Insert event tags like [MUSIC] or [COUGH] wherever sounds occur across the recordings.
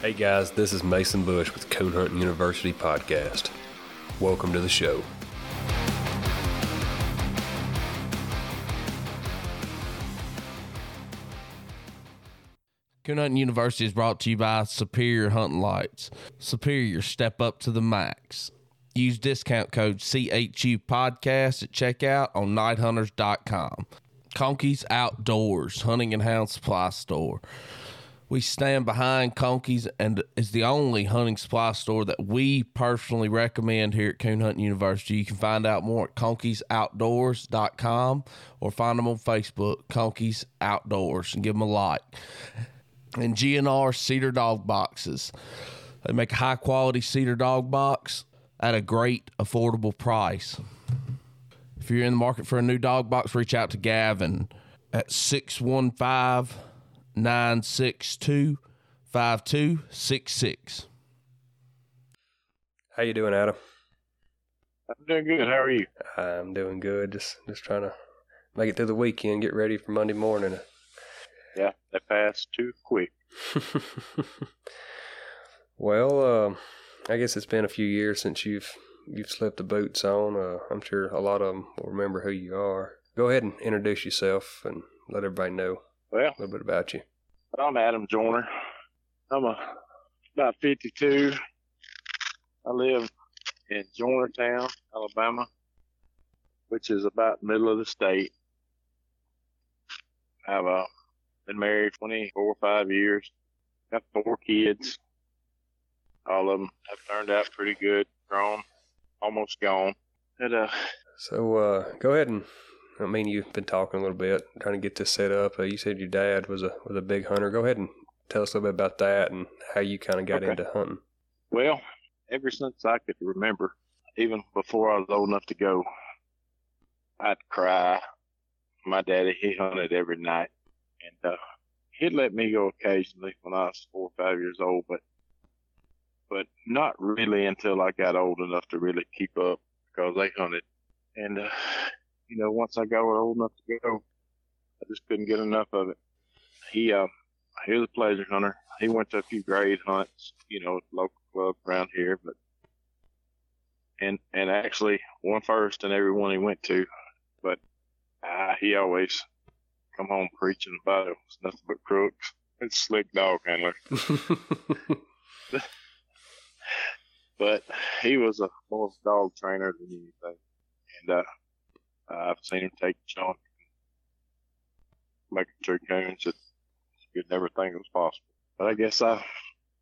Hey guys, this is Mason Bush with Coon Hunting University Podcast. Welcome to the show. Coon Hunting University is brought to you by Superior Hunting Lights. Superior, step up to the max. Use discount code CHU Podcast at checkout on nighthunters.com. Conkey's Outdoors, hunting and hound supply store. We stand behind Conkey's and is the only hunting supply store that we personally recommend here at Coon Hunting University. You can find out more at conkeysoutdoors.com or find them on Facebook, Conkey's Outdoors, and give them a like. And GNR Cedar Dog Boxes. They make a high quality cedar dog box at a great affordable price. If you're in the market for a new dog box, reach out to Gavin at 615 962 5266. How you doing, Adam? I'm doing good. How are you? I'm doing good. Just just trying to make it through the weekend, get ready for Monday morning. Yeah, that passed too quick. [LAUGHS] well, uh, I guess it's been a few years since you've you've slipped the boots on. Uh, I'm sure a lot of them will remember who you are. Go ahead and introduce yourself and let everybody know Well, a little bit about you. I'm Adam Joyner. I'm a, about 52. I live in Joynertown, Alabama, which is about the middle of the state. I've uh, been married 24 or 5 years. I've got four kids. All of them have turned out pretty good. Grown, almost gone. And, uh, So uh, go ahead and I mean you've been talking a little bit, trying to get this set up. Uh, you said your dad was a was a big hunter. Go ahead and tell us a little bit about that and how you kind of got Okay. into hunting. Well, ever since I could remember, even before I was old enough to go, I'd cry. My daddy, he hunted every night, and uh, he'd let me go occasionally when I was four or five years old, but but not really until I got old enough to really keep up because they hunted, and uh, you know, once I got old enough to go, I just couldn't get enough of it. He uh, he was a pleasure hunter. He went to a few grade hunts, you know, local club around here, but and and actually won first in every one he went to, but uh, he always come home preaching about it was nothing but crooks. It's slick dog handler, [LAUGHS] [LAUGHS] but he was a more dog trainer than anything, and uh, I've seen him take chunk, making two coons that you'd never think it was possible. But I guess I,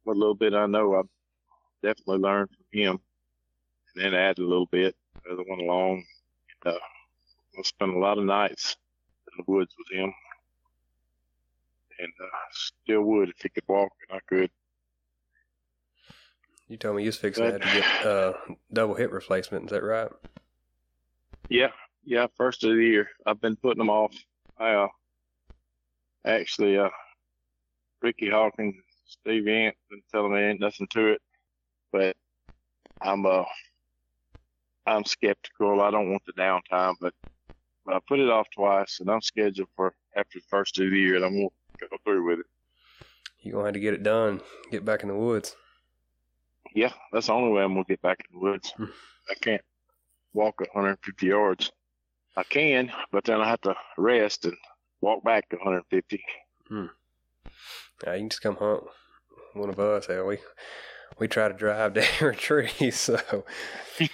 what little bit I know, I definitely learned from him, and then added a little bit as I went along. And, uh, I spent a lot of nights in the woods with him, and uh, still would if he could walk, and I could. you told me you was fixing to have to get uh, double hip replacement. Is that right? Yeah, yeah. First of the year, I've been putting them off. I uh, actually, uh, Ricky Hawkins, Steve Ant, been telling me ain't nothing to it, but I'm uh, I'm skeptical. I don't want the downtime, but but I put it off twice, and I'm scheduled for after the first of the year, and I'm gonna go through with it. You're gonna have to get it done. Get back in the woods. Yeah, that's the only way I'm gonna get back in the woods. Hmm. I can't walk 150 yards. I can, but then I have to rest and walk back to 150. Hmm. Yeah, you can just come hunt one of us. Hell, we we try to drive [LAUGHS] down a tree, so we,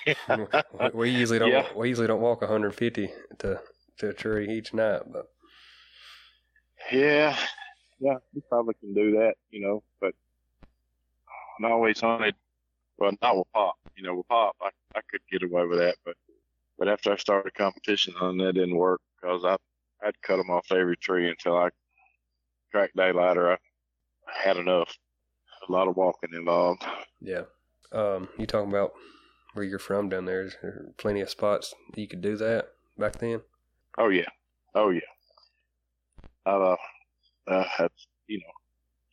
we usually don't [LAUGHS] Yeah. we usually don't walk 150 to to a tree each night. But Yeah, yeah, you probably can do that, you know, but I always hunted, well, not with Pop, you know, with Pop, I, I could get away with that, but, but after I started competition hunting, that didn't work because I, I'd cut them off every tree until I cracked daylight or I had enough. A lot of walking involved. yeah, um, you talking about where you're from down there? Is there plenty of spots you could do that back then? Oh yeah, oh yeah. Uh, uh, had you know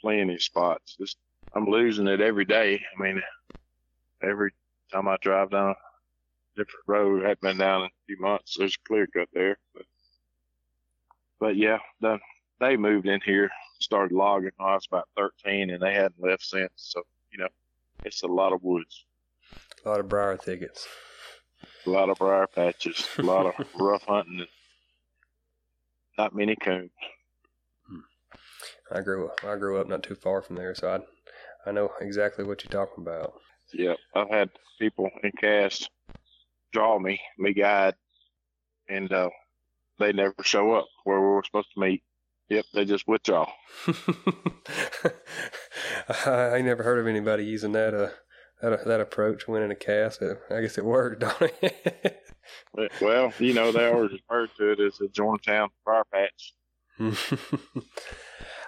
plenty of spots. Just I'm losing it every day. I mean, every time I drive down different road, I haven't been down in a few months. There's a clear cut there, but but yeah, the, they moved in here started logging when I was about 13, and they hadn't left since. So you know, it's a lot of woods, A lot of briar thickets. a lot of briar patches, a lot of [LAUGHS] rough hunting, and not many coons. Hmm. I grew up. I grew up not too far from there, so I I know exactly what you're talking about. Yeah, I've had people in cast draw me, me guide, and uh, they never show up where we were supposed to meet. Yep, they just withdraw. [LAUGHS] I, I never heard of anybody using that uh that that approach winning a cast. Uh, I guess it worked, [LAUGHS] don't it? Well, you know, they always refer to it as a Georgetown fire patch. [LAUGHS]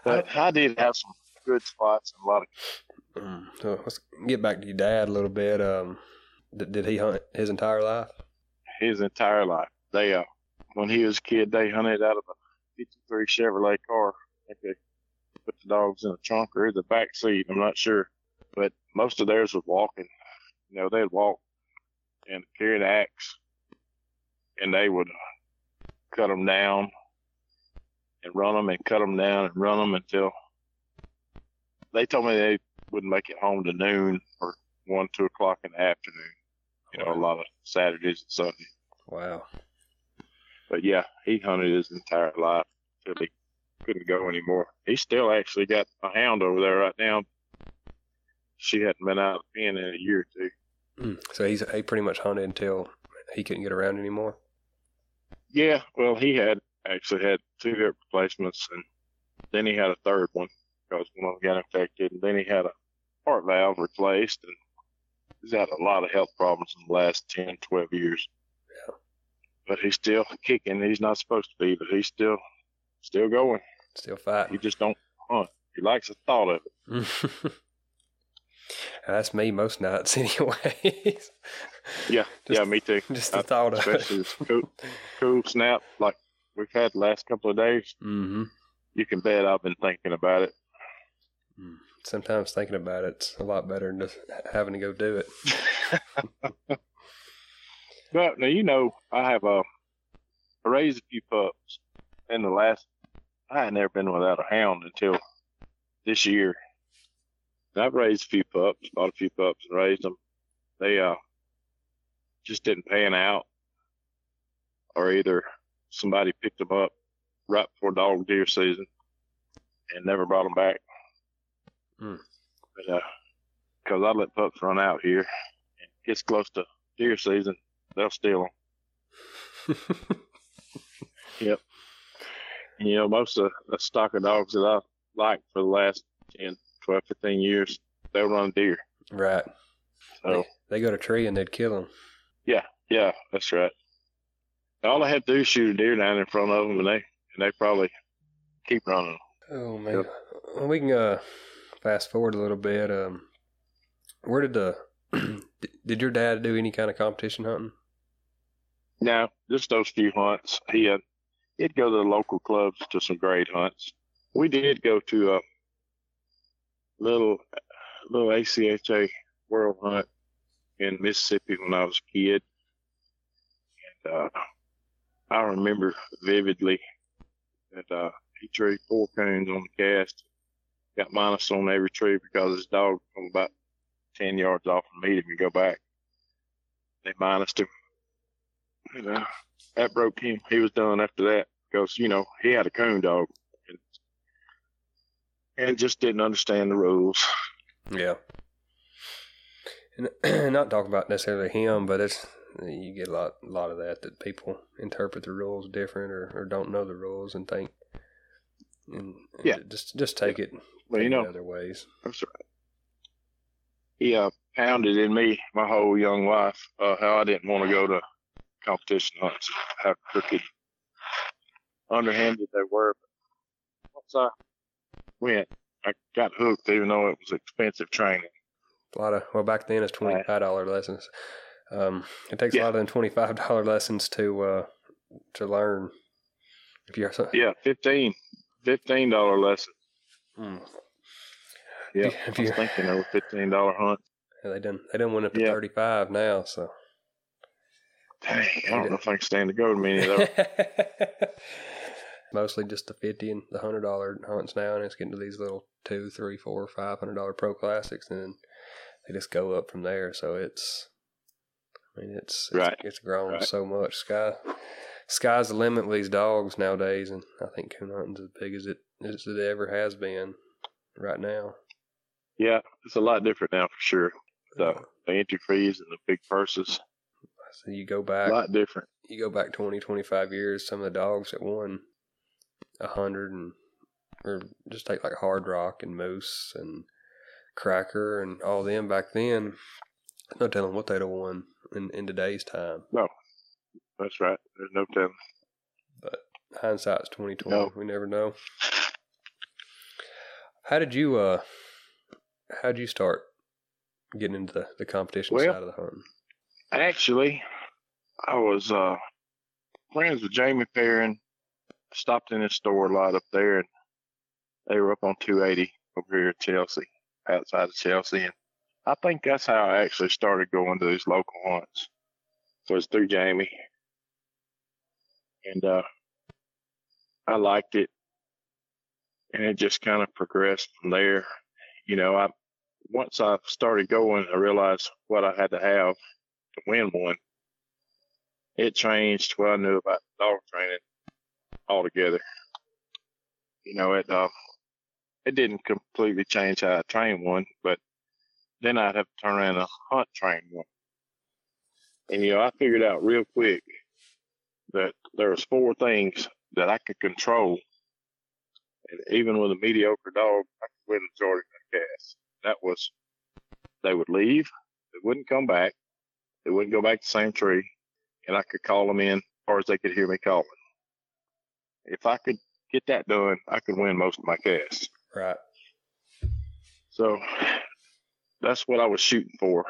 But I did have some good spots and a lot of Mm, so let's get back to your dad a little bit. Um, did, he hunt his entire life? his entire life. They uh, when he was a kid, they hunted out of a '53 Chevrolet car. I they put the dogs in the trunk or the back seat. I'm not sure, but most of theirs was walking. You know, they'd walk and carry an axe, and they would cut them down and run them and cut them down and run them until they told me they wouldn't make it home to noon or one, two o'clock in the afternoon. You know, a lot of Saturdays and Sundays. Wow. But yeah, he hunted his entire life till he couldn't go anymore. He still actually got a hound over there right now. She hadn't been out of the pen in a year or two. Mm, So he's he pretty much hunted until he couldn't get around anymore. Yeah, well, he had actually had two hip replacements, and then he had a third one because one of them got infected, and then he had a heart valve replaced, and he's had a lot of health problems in the last 10, 12 years. Yeah. But he's still kicking. He's not supposed to be, but he's still still going. Still fighting. He just don't hunt. He likes the thought of it. [LAUGHS] That's me most nights, [LAUGHS] anyways. Yeah, Just- yeah, me too. Just the Uh, thought of Especially it. cool, cool snap like we've had the last couple of days. hmm You can bet I've been thinking about it. Sometimes thinking about it's a lot better than just having to go do it. [LAUGHS] But now you know I have uh, raised a few pups in the last. I had never been without a hound until this year. I've raised a few pups, bought a few pups, and raised them. They uh just didn't pan out, or either somebody picked them up right before dog deer season and never brought them back. Hmm. But uh, because I let pups run out here, and it gets close to deer season, they'll steal them. [LAUGHS] Yep. You know, most of the stock of dogs that I like for the last 10, 12, 15 years, they'll run deer. right. So, They go to tree and they'd kill them. yeah, Yeah. that's right. All I have to do is shoot a deer down in front of them, and they and they probably keep running. Oh man, Well, we can uh, fast forward a little bit. Um, where did the [CLEARS THROAT] did your dad do any kind of competition hunting? Now, just those few hunts. He had, he'd go to the local clubs to some great hunts. We did go to a little little ACHA world hunt in Mississippi when I was a kid. And uh, I remember vividly that uh, he treed four coons on the cast. Got minus on every tree because his dog from about 10 yards off and meet him and go back. They minus him. And, uh, that broke him. He was done after that because, you know, he had a coon dog and, and just didn't understand the rules. Yeah. And [CLEARS THROAT] not talking about necessarily him, but it's you get a lot, a lot of that that people interpret the rules different or, or don't know the rules and think, and, and Yeah. just just take it, Well, you know, other ways. That's right. He uh, pounded in me my whole young life uh, how I didn't want to go to competition hunts, how crooked, underhanded they were. But once I went, I got hooked, even though it was expensive training. A lot of well back then it's twenty five dollar lessons. Um, it takes a lot of them twenty five dollar lessons to uh, to learn. If you're Yeah, fifteen, fifteen dollar lesson. Mm. Yeah, I was you- thinking of a fifteen dollar hunt. Yeah, they done they done went up to Yeah. thirty five now. So Dang, I don't know if I can stand to go to many of those. [LAUGHS] Mostly just the fifty and the hundred dollar hunts now, and it's getting to these little two, three, four, five hundred dollar pro classics, and then they just go up from there. So it's, I mean, it's it's, Right. it's grown Right. so much. Sky, sky's the limit with these dogs nowadays, and I think coon hunting's as big as it as it ever has been right now. Yeah, it's a lot different now for sure. The, the entry fees and the big purses, So you go back a lot different. you go back 20, 25 years, some of the dogs that won a hundred and or just take like Hard Rock and Moose and Cracker and all them back then. No telling what they'd have won in, in today's time. No, that's right. There's no telling. But hindsight's twenty twenty. No. We never know. How did you uh how did you start getting into the, the competition Well, side of the hunting? Actually, I was uh, friends with Jamie Perrin. Stopped in his store a lot up there, and they were up on 280 over here at Chelsea, outside of Chelsea. And I think that's how I actually started going to these local hunts. Was through Jamie, and uh, I liked it, and it just kind of progressed from there. You know, I once I started going, I realized what I had to have to win one. It changed what I knew about dog training altogether. You know, it uh, it didn't completely change how I train one, but then I'd have to turn around and hunt train one. And you know, I figured out real quick that there was four things that I could control, and even with a mediocre dog, I could win the majority of the cast. That was they would leave, they wouldn't come back, they wouldn't go back to the same tree, and I could call them in as far as they could hear me calling. If I could get that done, I could win most of my casts. Right. So that's what I was shooting for.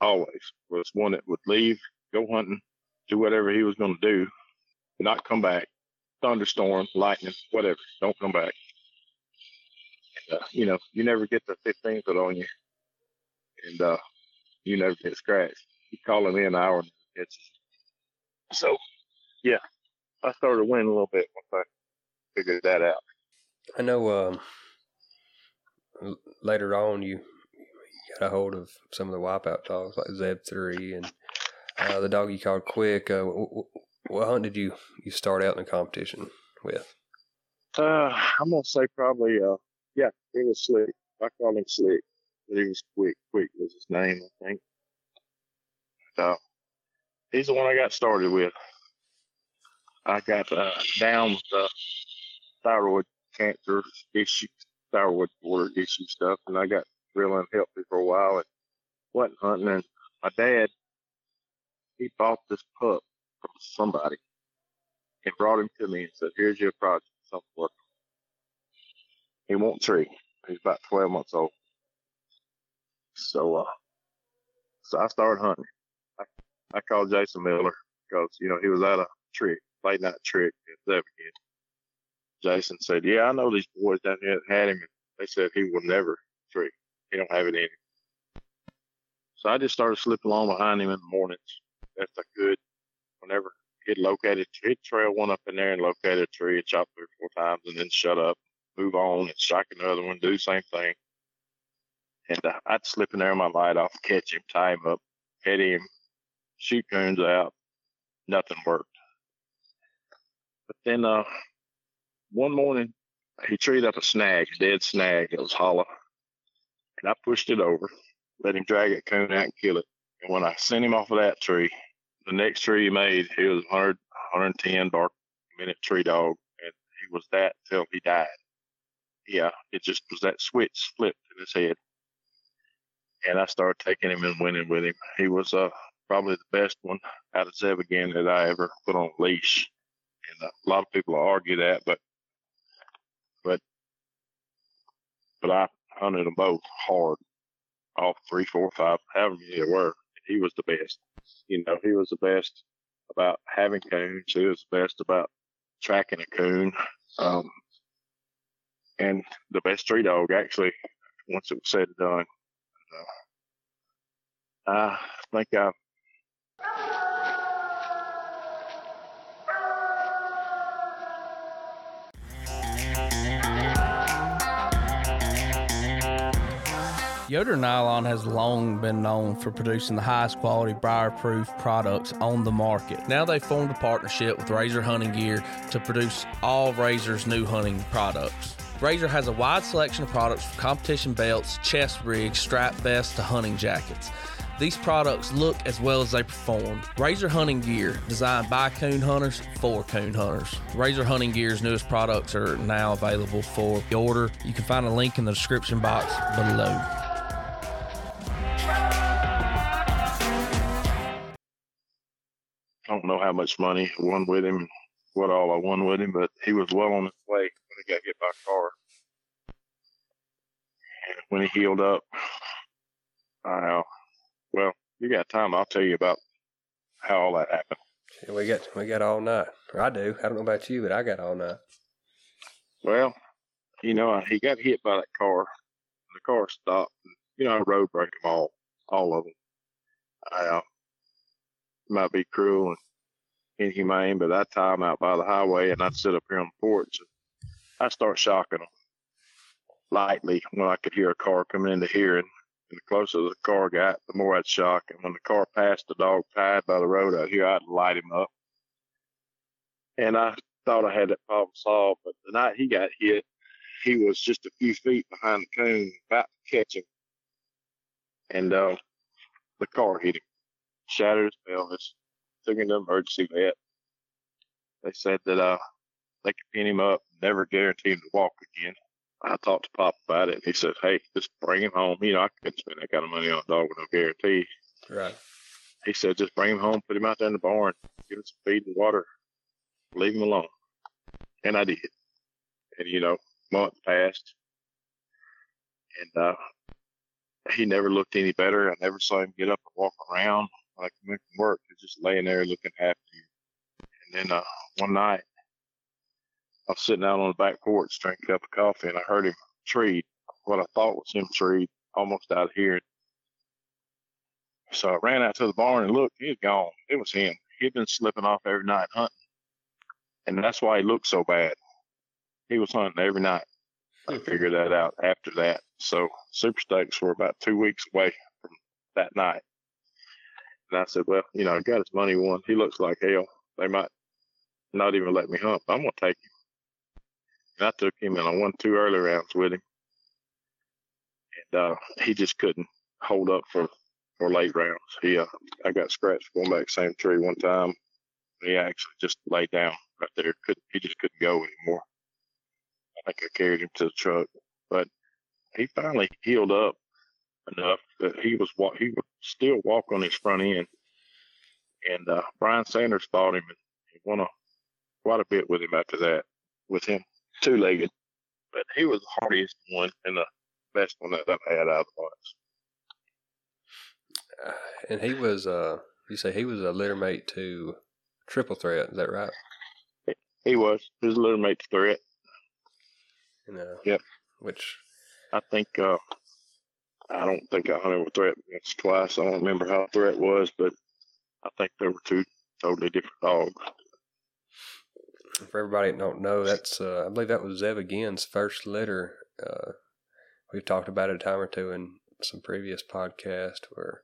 Always was one that would leave, go hunting, do whatever he was going to do, not come back. Thunderstorm, lightning, whatever, don't come back. Uh, you know, you never get the 15 foot on you, and uh, you never get scratched. You call him in an hour and it's so. Yeah, I started winning a little bit once I figured that out. I know um, later on you, you got a hold of some of the wipeout dogs like Zeb three and uh, the dog you called Quick. Uh, w- w- what hunt did you you start out in the competition with? Uh, I'm gonna say probably uh, yeah, it was slick. I call him slick, but he was quick. Quick was his name, I think. So he's the one I got started with. I got uh, down with thyroid cancer issue, thyroid border issue stuff, and I got real unhealthy for a while and wasn't hunting. And my dad, he bought this pup from somebody and brought him to me and said, "Here's your project, something work." He won't tree. He's about 12 months old. So, uh, so I started hunting. I, I called Jason Miller because, you know, he was at a trick, late night trick at Zeb. Jason said, yeah, I know these boys down here that had him. And they said he will never tree. He don't have it in him. So I just started slipping along behind him in the mornings. Best I could. Whenever he'd locate located, he'd trail one up in there and locate a tree chop three or four times and then shut up move on and strike another one, do the same thing. And uh, I'd slip in there with my light off, catch him, tie him up, head him, shoot coons out. Nothing worked. But then uh, one morning, he treed up a snag, a dead snag. It was hollow. And I pushed it over, let him drag that coon out and kill it. And when I sent him off of that tree, the next tree he made, he was 100, 110 bark minute tree dog. And he was that till he died yeah, it just was that switch flipped in his head. And I started taking him and winning with him. He was uh, probably the best one out of Zeb again that I ever put on a leash. And a lot of people argue that, but but but I hunted them both hard, all three, four, five, however many there were. He was the best. You know, he was the best about having coons. He was the best about tracking a coon. Um, and the best tree dog actually once it was said and done. Uh, I think I Yoder Nylon has long been known for producing the highest quality briar-proof products on the market. Now they've formed a partnership with Razor Hunting Gear to produce all Razor's new hunting products. Razor has a wide selection of products from competition belts, chest rigs, strap vests to hunting jackets. These products look as well as they perform. Razor Hunting Gear, designed by coon hunters for coon hunters. Razor Hunting Gear's newest products are now available for order. You can find a link in the description box below. How much money I won with him, what all I won with him, but he was well on his way when he got hit by a car. And when he healed up, I, uh, well, you got time, I'll tell you about how all that happened. Yeah, we got we got all night. I do. I don't know about you, but I got all night. Well, you know, he got hit by that car. The car stopped. You know, I road brake them all, all of them. I uh, might be cruel and inhumane, but I tie out by the highway and I'd sit up here on the porch and I start shocking them lightly when I could hear a car coming into here. And, and the closer the car got, the more I'd shock. And when the car passed the dog tied by the road out here, I'd light him up. And I thought I had that problem solved, but the night he got hit, he was just a few feet behind the coon, about to catch him. And uh, the car hit him, shattered his pelvis, took him to emergency vet. They said that uh, they could pin him up, never guarantee him to walk again. I talked to Pop about it, and he said, "Hey, just bring him home. You know, I couldn't spend that kind of money on a dog with no guarantee." Right. He said, "Just bring him home, put him out there in the barn, give him some feed and water, leave him alone." And I did. And you know, month passed, and uh, he never looked any better. I never saw him get up and walk around like he went from work. Was just laying there looking happy. And then uh, one night, I was sitting out on the back porch drinking a cup of coffee, and I heard him treed what I thought was him treed almost out of hearing. So I ran out to the barn and looked. He was gone. It was him. He'd been slipping off every night hunting, and that's why he looked so bad. He was hunting every night. I [LAUGHS] figured that out after that. So Super Stakes were about two weeks away from that night. And I said, well, you know, I got his money won. He looks like hell. They might not even let me. But I'm going to take him. And I took him and I won two early rounds with him. And uh, he just couldn't hold up for, for late rounds. He, uh, I got scratched going back same tree one time. He actually just laid down right there. Couldn't, he just couldn't go anymore. I think I carried him to the truck, but he finally healed up enough that he was wa- he would still walk on his front end. And uh, Brian Sanders fought him and he won a, quite a bit with him after that, with him two legged. But he was the hardiest one and the best one that I've had out of the box. Uh, and he was uh you say he was a litter mate to triple threat, is that right? He was his little mate to threat. And, uh, Yep. Which I think uh, I don't think I hunted with Threat once twice. I don't remember how Threat was, but I think there were two totally different dogs. for everybody that don't know, that's uh, I believe that was Zeb again's first litter. Uh, we've talked about it a time or two in some previous podcast where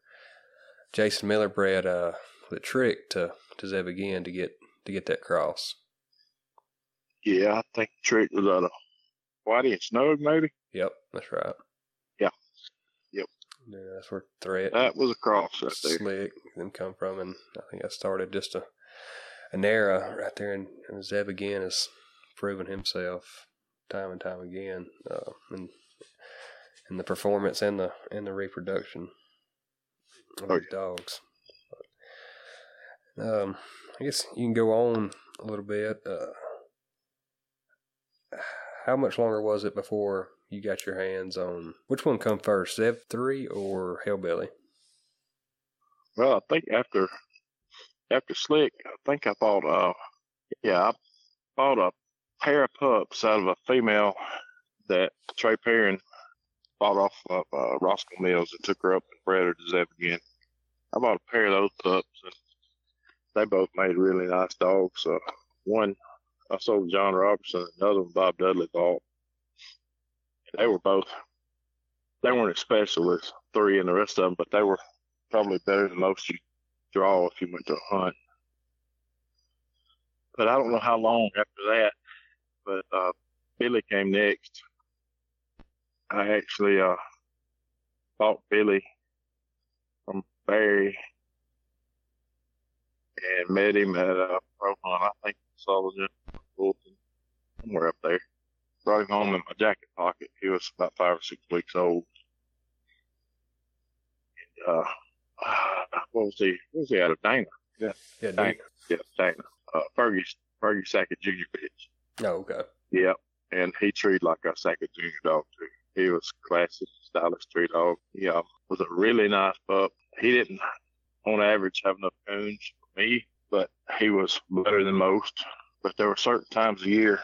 Jason Miller bred uh, the trick to to Zev again to get to get that cross. Yeah, I think the trick was out of Whitey and Snow, maybe. Yep, that's right. Yeah. That's where threat That was a cross right there. slick them come from, and I think I started just a an era right there. And, and Zeb again has proven himself time and time again, uh, and in the performance and the and the reproduction of Oh, dogs. Um, I guess you can go on a little bit. Uh, how much longer was it before you got your hands on which one come first, Zeb three or Hellbilly? Well, I think after after Slick, I think I bought uh yeah, I bought a pair of pups out of a female that Trey Perrin bought off of uh, Roscoe Mills and took her up and bred her to Zeb again. I bought a pair of those pups and they both made really nice dogs. Uh, one I sold John Robertson, another one Bob Dudley bought. They were both they weren't as special as three and the rest of them, but they were probably better than most you draw if you went to a hunt. But I don't know how long after that. But uh, Billy came next. I actually uh, bought Billy from Barry and met him at a pro hunt. I think Sullivan, Fulton, somewhere up there. Brought him home in my jacket pocket. He was about five or six weeks old. And, uh, what was he? What was he out of Dana? Yeah, yeah, Dana. Yeah, Dana. Uh, Fergie, Fergie Sackett Junior bitch. Oh, okay. Yep. And he treated like a Sackett Junior dog too. He was classic, stylish tree dog. He um, was a really nice pup. He didn't, on average, have enough coons for me, but he was better than most. But there were certain times of year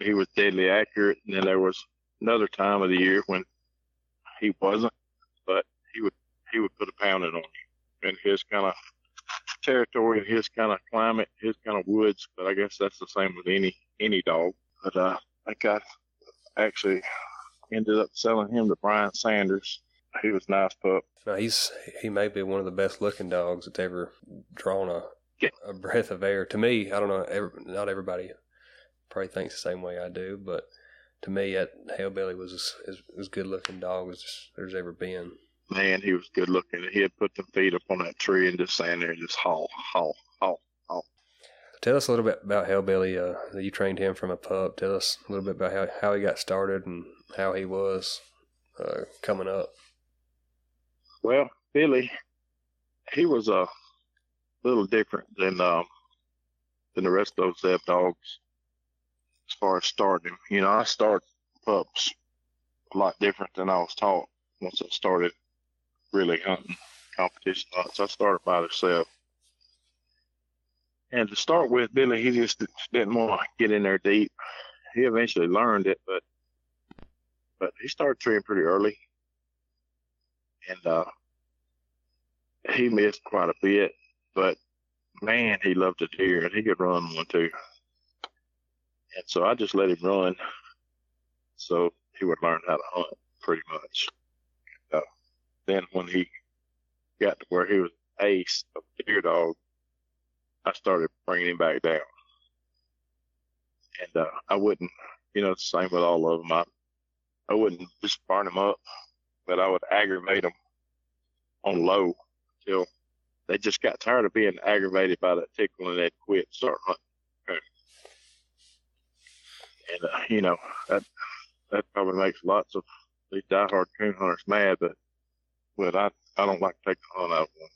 he was deadly accurate, and then there was another time of the year when he wasn't, but he would he would put a pounding on you in his kind of territory, in his kind of climate, his kind of woods. But I guess that's the same with any any dog. But uh, I got actually ended up selling him to Brian Sanders. He was a nice pup. No, he's he may be one of the best looking dogs that's ever drawn a Yeah. a breath of air. To me, I don't know. Every, not everybody probably thinks the same way I do, but to me, that Hellbilly was as, as, good looking dog as there's ever been. Man, he was good looking. He'd put the feet up on that tree and just stand there and just haul, haul, haul. Tell us a little bit about Hellbilly. Uh, you trained him from a pup. Tell us a little bit about how, how he got started and how he was uh, coming up. Well, Billy, he was a little different than um, than the rest of those Zeb dogs as far as starting. You know, I start pups a lot different than I was taught once I started really hunting competition hunts. I started by myself. And to start with, Billy, he just didn't want to get in there deep. He eventually learned it, but but he started treeing pretty early. And uh, he missed quite a bit, but man, he loved the deer and he could run one too. And so I just let him run so he would learn how to hunt pretty much. And, uh, then when he got to where he was ace of deer dog, I started bringing him back down. And uh, I wouldn't, you know, the same with all of them. I, I wouldn't just burn them up, but I would aggravate them on low until they just got tired of being aggravated by that tickling and they'd quit, start hunting. And uh, you know that that probably makes lots of these diehard coon hunters mad, but but I I don't like the hunt out one.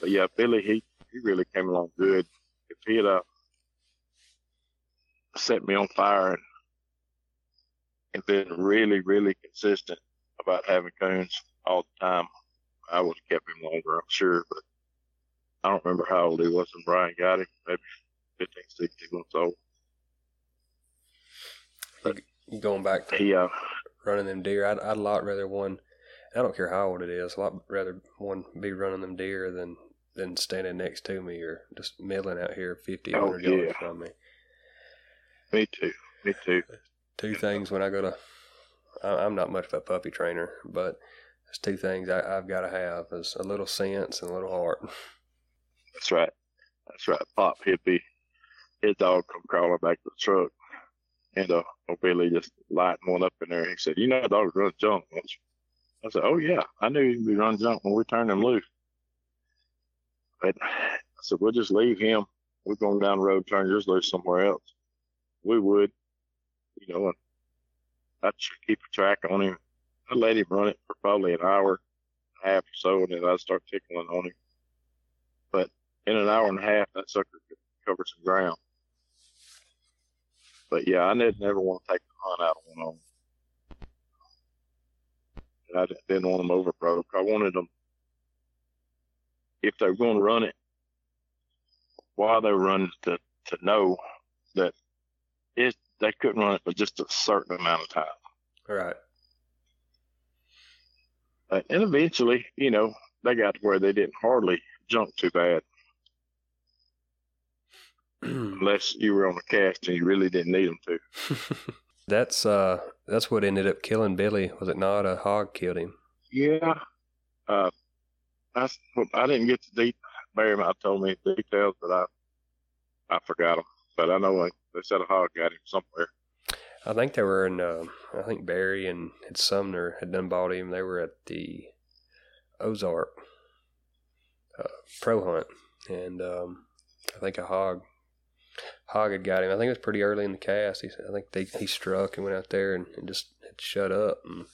But yeah, Billy he he really came along good. If he had uh, set me on fire and and been really really consistent about having coons all the time, I would have kept him longer, I'm sure. But I don't remember how old he was when Brian got him, maybe 15, 16 months old. You going back to He uh running them deer. I'd, I'd a lot rather one. I don't care how old it is. A lot rather one be running them deer than than standing next to me or just milling out here 50, Oh, 100 yards yeah. from me. me too. Me too. Two things when I go to. I- I'm not much of a puppy trainer, but there's two things I, I've got to have: is a little sense and a little heart. [LAUGHS] That's right. That's right. Pop, he'd his dog come crawling back to the truck. And uh, Billy just lighting one up in there. He said, You know, dogs run you? I said, Oh, yeah. I knew he'd be running junk when we turned him loose. But I said, We'll just leave him. We're going down the road, turn yours loose somewhere else. We would, you know, and I'd keep a track on him. I'd let him run it for probably an hour and a half or so, and then I'd start tickling on him. But in an hour and a half, that sucker could cover some ground. But yeah, I didn't never want to take the hunt out of one on. And I didn't- want them over broke. I wanted them, if they were going to run it, while they were running, to, to know that it they couldn't run it for just a certain amount of time. Right. Uh, and eventually, you know, they got to where they didn't hardly jump too bad, [CLEARS THROAT] unless you were on a cast and you really didn't need them to. [LAUGHS] That's uh that's what ended up killing Billy, was it not? A hog killed him. Yeah. Uh, that's I didn't get the deep. Barry might told me details, but I I forgot them. But I know like, they said a hog got him somewhere. I think they were in. Uh, I think Barry and Sumner had done bought him. They were at the Ozark uh, pro hunt, and um, I think a hog hog had got him. I think it was pretty early in the cast. He I think they, he struck and went out there and, and just shut up. And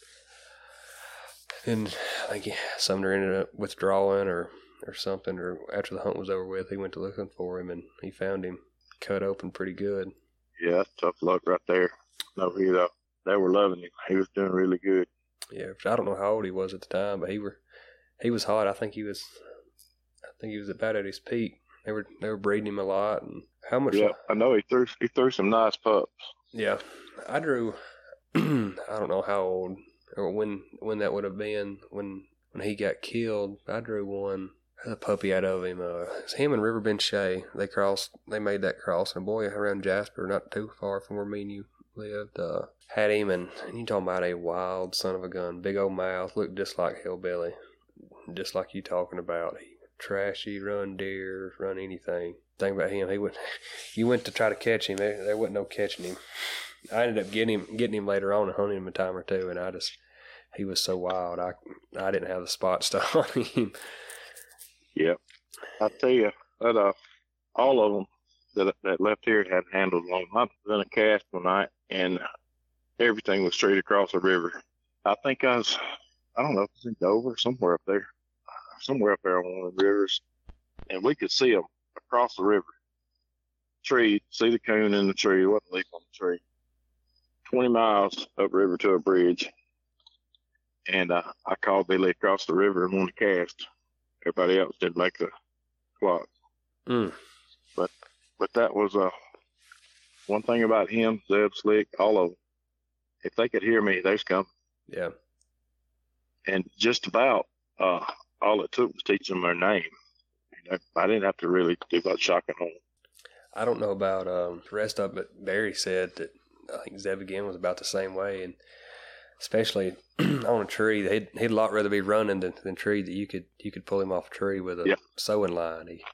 then I think he, Sumner ended up withdrawing or or something. Or after the hunt was over with, he went to looking for him and he found him cut open pretty good. Yeah, tough luck right there. No, he uh, they were loving him. He was doing really good. Yeah, I don't know how old he was at the time, but he were he was hot. I think he was I think he was about at his peak. They were they were breeding him a lot, and how much? Yeah, I know he threw he threw some nice pups. Yeah, I drew. [CLEARS THROAT] I don't know how old or when when that would have been when when he got killed. I drew one a puppy out of him. Uh, it's him and Riverbend Shay. They crossed. They made that cross, and boy, around Jasper, not too far from where me and you lived, uh, had him. And, and you talking about a wild son of a gun, big old mouth, looked just like Hellbilly, just like you talking about. Trashy, run deer, run anything. Thing about him, he would. [LAUGHS] You went to try to catch him. There, there wasn't no catching him. I ended up getting him, getting him later on and hunting him a time or two, and I just he was so wild. I I didn't have the spots to hunt him. Yep. I tell you that uh, all of them that that left here had handled long. I in a cast one night and everything was straight across the river. I think I was, I don't know if it's in Dover, somewhere up there, somewhere up there on one of the rivers, and we could see them across the river. Tree, see the coon in the tree, what leaf on the tree. 20 miles upriver to a bridge. And uh, I called Billy across the river and won the cast. Everybody else didn't make the clock. Mm. But but that was uh, one thing about him, Zeb, Slick, all of them. If they could hear me, they's coming. Yeah. And just about uh, all it took was teaching them their name. You know, I didn't have to really do much shocking them. I don't know about um, the rest of it, but Barry said that I think Zeb again was about the same way, and especially [CLEARS THROAT] on a tree, he'd he'd a lot rather be running than, than tree that you could you could pull him off a tree with a Yeah. sewing line. He,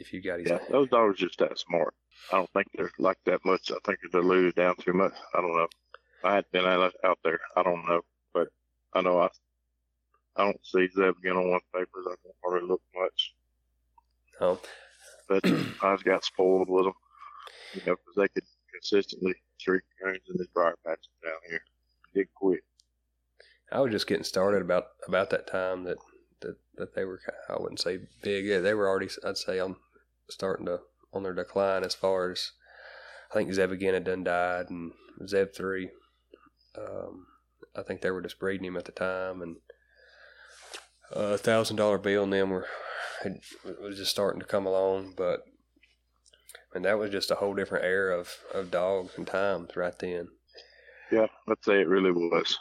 if you got his Yeah, those dogs are just that smart. I don't think they're like that much. I think they're diluted down too much. I don't know. I had been out there. I don't know, but I know I I don't see Zeb again on one papers. I don't hardly look much. Oh. But [CLEARS THROAT] I just got spoiled with them, you know, because they could consistently treat coons in this briar patches down here. Did quit. I was just getting started about about that time that that, that they were I wouldn't say big. Yeah, they were already I'd say on starting to on their decline as far as I think Zeb again had done died and Zeb three. Um, I think they were just breeding him at the time and a thousand dollar bill and them were had, was just starting to come along, but and that was just a whole different era of, of dogs and times right then Yeah, let's say it really was.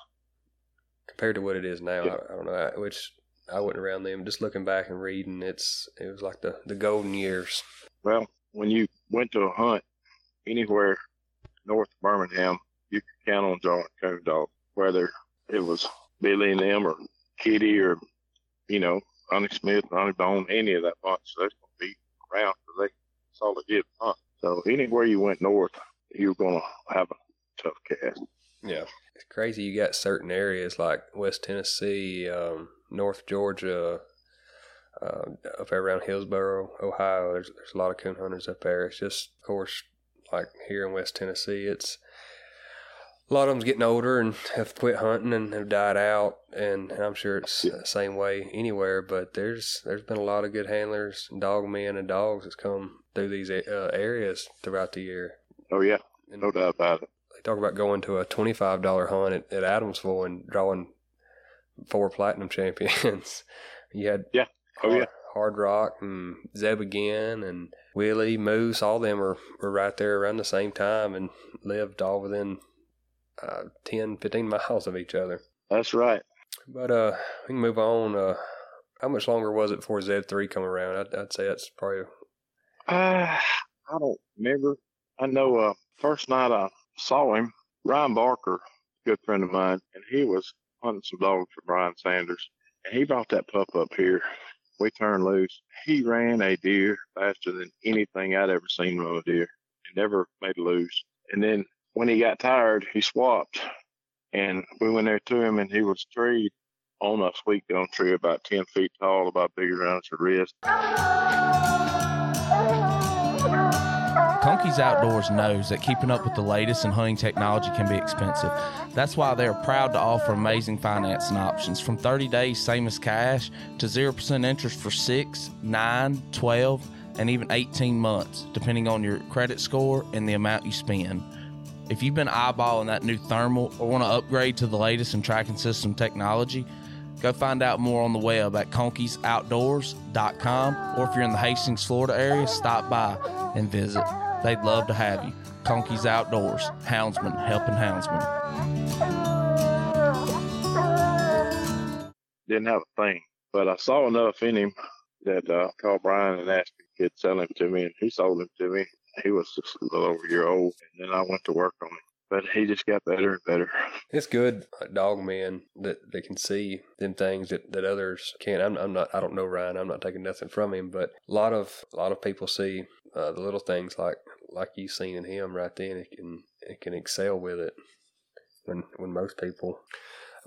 compared to what it is now. Yeah. I, I don't know. I, which I wasn't around them. Just looking back and reading, it's it was like the the golden years. Well, when you went to a hunt anywhere north of Birmingham, you could count on coon dog, whether it was Billy and them or Kitty or, you know, Ronnie Smith, Ronnie Bone, any of that bunch. They're going to be around because they, that's all they did hunt. So anywhere you went north, you're going to have a tough cast. Yeah, it's crazy. You got certain areas like West Tennessee, um, North Georgia, uh, up around Hillsboro, Ohio. There's there's a lot of coon hunters up there. It's just, of course, like here in West Tennessee, it's a lot of them's getting older and have quit hunting and have died out. And, I'm sure it's the same way anywhere. But there's there's been a lot of good handlers, dog men, and dogs that's come through these uh, areas throughout the year. Oh, yeah, And no doubt about it. they talk about going to a twenty five dollar hunt at, at Adamsville and drawing four platinum [LAUGHS] champions. you had Yeah. Oh, Hard, yeah. Hard Rock and Zeb again and Willie Moose. All them were, were right there around the same time and lived all within uh, 10, 15 miles of each other. That's right. But uh, we can move on. Uh, how much longer was it before Z3 come around? I'd, I'd say that's probably Uh, I don't remember. I know uh, first night I saw him, Ryan Barker, good friend of mine, and he was hunting some dogs for Brian Sanders, and he brought that pup up here. We turned loose. He ran a deer faster than anything I'd ever seen run a deer. He never made a lose. And then when he got tired, he swapped, and we went there to him, and he was treed on a sweet gum tree about 10 feet tall, about bigger around his wrist. Conkeys Outdoors knows that keeping up with the latest in hunting technology can be expensive. That's why they are proud to offer amazing financing options from 30 days, same as cash, to 0% interest for 6, 9, 12, and even 18 months, depending on your credit score and the amount you spend. If you've been eyeballing that new thermal or want to upgrade to the latest in tracking system technology, go find out more on the web at conkeysoutdoors.com or if you're in the Hastings, Florida area, stop by and visit. They'd love to have you. Conkeys Outdoors, houndsman helping houndsman. Didn't have a thing, but I saw enough in him that uh, called Brian and asked if he could sell him to me, and he sold him to me. He was just a little over a year old, and then I went to work on him. But he just got better and better. It's good, like dog man, that they can see them things that, that others can't. I'm, I'm not. I don't know Ryan. I'm not taking nothing from him, but a lot of a lot of people see uh, the little things like like you seen in him right then. It can it can excel with it when when most people.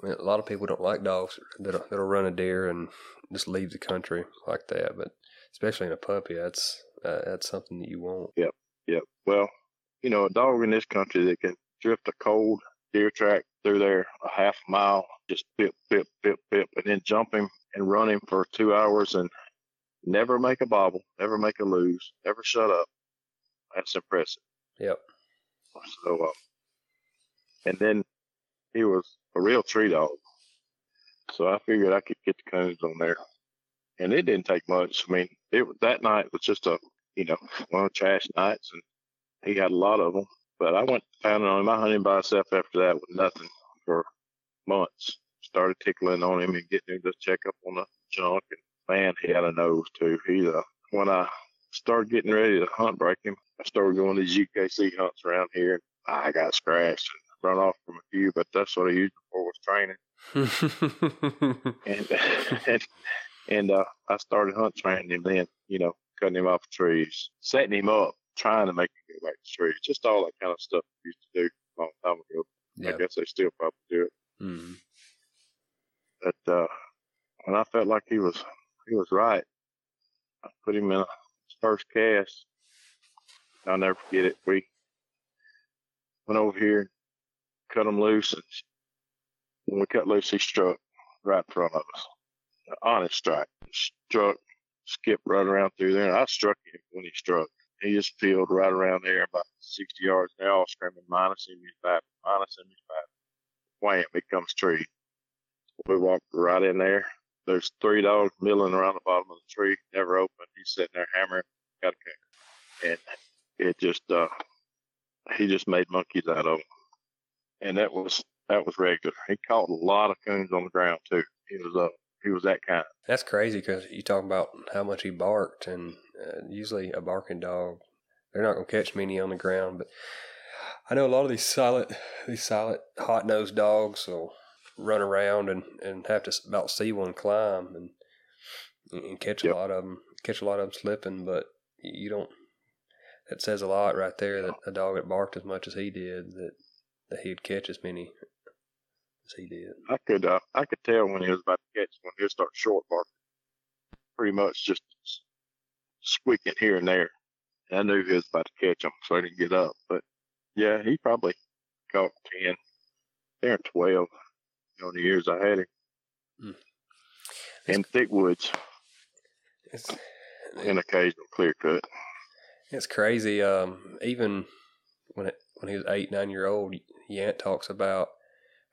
I mean, a lot of people don't like dogs that'll, that'll run a deer and just leave the country like that. But especially in a puppy, that's uh, that's something that you want. Yep, yep. Well, you know, a dog in this country that can drift a cold deer track through there a half mile, just pip, pip, pip, pip, and then jump him and run him for two hours and never make a bobble, never make a lose, never shut up. That's impressive. Yep. So, um, and then he was a real tree dog. So I figured I could get the cones on there. And it didn't take much. I mean, it that night was just a, you know, one of the trash nights and he had a lot of them. But I went pounding on him. I hunted by myself after that with nothing for months. Started tickling on him and getting him to check up on the junk. And man, he had a nose too. He, uh, when I started getting ready to hunt break him, I started going these UKC hunts around here. I got scratched and run off from a few, but that's what I used before was training. [LAUGHS] and [LAUGHS] and, and uh, I started hunt training him then, you know, cutting him off trees, setting him up, trying to make him go back to trees, just all that kind of stuff we used to do a long time ago. Yep. I guess they still probably do it. Mhm. But uh, when I felt like he was he was right, I put him in a first cast. I'll never forget it. We went over here, cut him loose, and when we cut loose, he struck right in front of us. Honest strike. Struck, skipped right around through there. And I struck him when he struck. He just peeled right around there about 60 yards. They're all screaming, minus him, he's back, minus him, he's back. Wham, it comes tree. We walked right in there. There's three dogs milling around the bottom of the tree, never open. He's sitting there hammering, got a coon. And it just, uh, he just made monkeys out of them. And that was, that was regular. He caught a lot of coons on the ground too. He was, uh, he was that kind. That's crazy because you talk about how much he barked, and uh, usually a barking dog, they're not gonna catch many on the ground. But I know a lot of these silent, these silent hot nosed dogs will run around and, and have to about see one climb and and catch a lot of them, catch a lot of them slipping. But you don't. That says a lot right there that a dog that barked as much as he did that that he'd catch as many as he did. I could uh, I could tell when he was about to catch when he would start short barking, pretty much just squeaking here and there. And I knew he was about to catch him, so I didn't get up. But yeah, he probably caught ten, or twelve on the years I had him Hmm. in thick woods It's, and occasional clear cut. It's crazy. Um, even when it when he was eight, nine year old, Yant talks about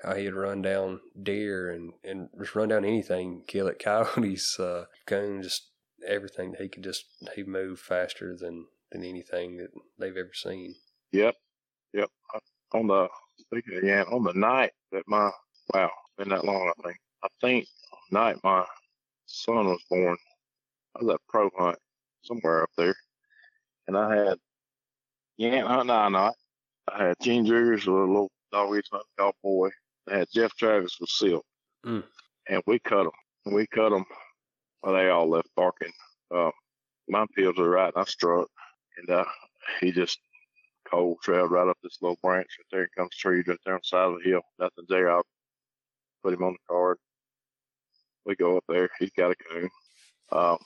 how he'd run down deer and, and just run down anything, kill it, [LAUGHS] coyotes, uh, just everything. He could just he moved faster than than anything that they've ever seen. Yep, yep. Uh, On the speaking of Yant, on the night that my wow, been that long. I think. I think night my son was born. I was at pro hunt somewhere up there, and I had yeah, hunting I not. I had Jiggers, a little dog hunting called Boy. Had Jeff Travis with Silk, Mm. and we cut them. We cut them. Well, they all left barking. Um, my fields are right. I struck, and uh, he just cold trailed right up this little branch right there. Comes trees right there on the side of the hill. Nothing there. I'll put him on the card. We go up there. He's got a coon. Um,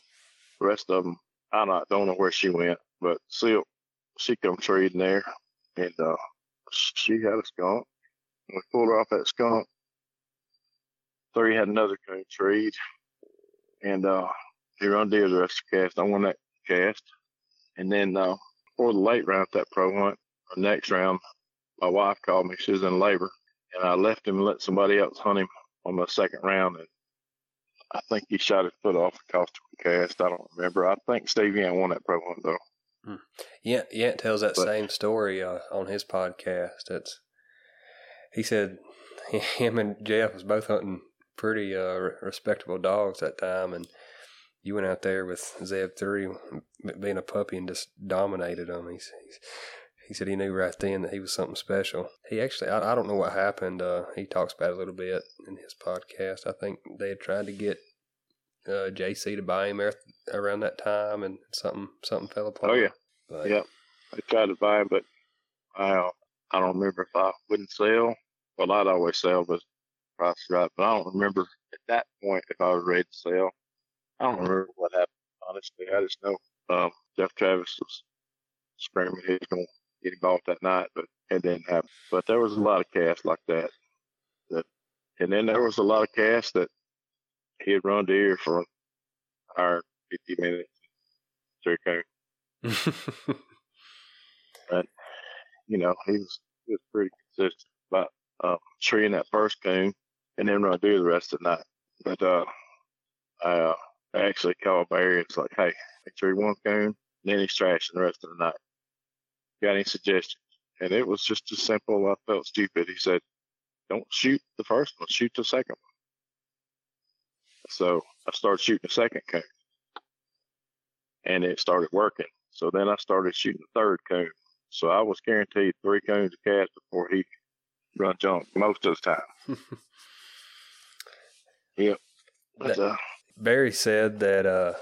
the rest of them, I not don't know where she went, but Silk, she come trading there, and uh, she had a skunk. We pulled her off that skunk. Three had another coon trade, and uh, he run deer the rest of the cast. I won that cast, and then uh, for the late round at that pro hunt, or next round, my wife called me. She was in labor, and I left him and let somebody else hunt him on the second round, and I think he shot his foot off the cost of the cast. I don't remember. I think Steve Yant won that pro hunt though. Yeah, Yant tells that But- same story uh, on his podcast. It's he said [LAUGHS] him and Jeff was both hunting pretty uh, respectable dogs that time, and you went out there with Zeb three being a puppy and just dominated him. He's, he's he said he knew right then that he was something special. He actually, I, I don't know what happened. Uh, he talks about it a little bit in his podcast. I think they had tried to get uh, JC to buy him around that time, and something something fell apart. Oh yeah. But, Yep. I tried to buy him, but I uh, I don't remember if I wouldn't sell. Well, I'd always sell, but price right. But I don't remember at that point if I was ready to sell. I don't remember what happened. Honestly, I just know um, Jeff Travis was screaming he was going to get involved that night, but it didn't happen. But there was a lot of casts like that. That, and then there was a lot of casts that he had run deer for an hour, fifty minutes. He [LAUGHS] came you know, he was he was pretty consistent about uh, treeing that first coon and then run deer the rest of the night. But uh, I, uh, I actually called Barry it's like, hey, I tree one coon, then he's trashing the rest of the night. Got any suggestions? And it was just as simple. I felt stupid. He said, don't shoot the first one, shoot the second one. So I started shooting the second coon, and it started working. So then I started shooting the third coon. So I was guaranteed three coons of cast before he run junk most of the time. [LAUGHS] Yep. But, uh, Barry said that uh,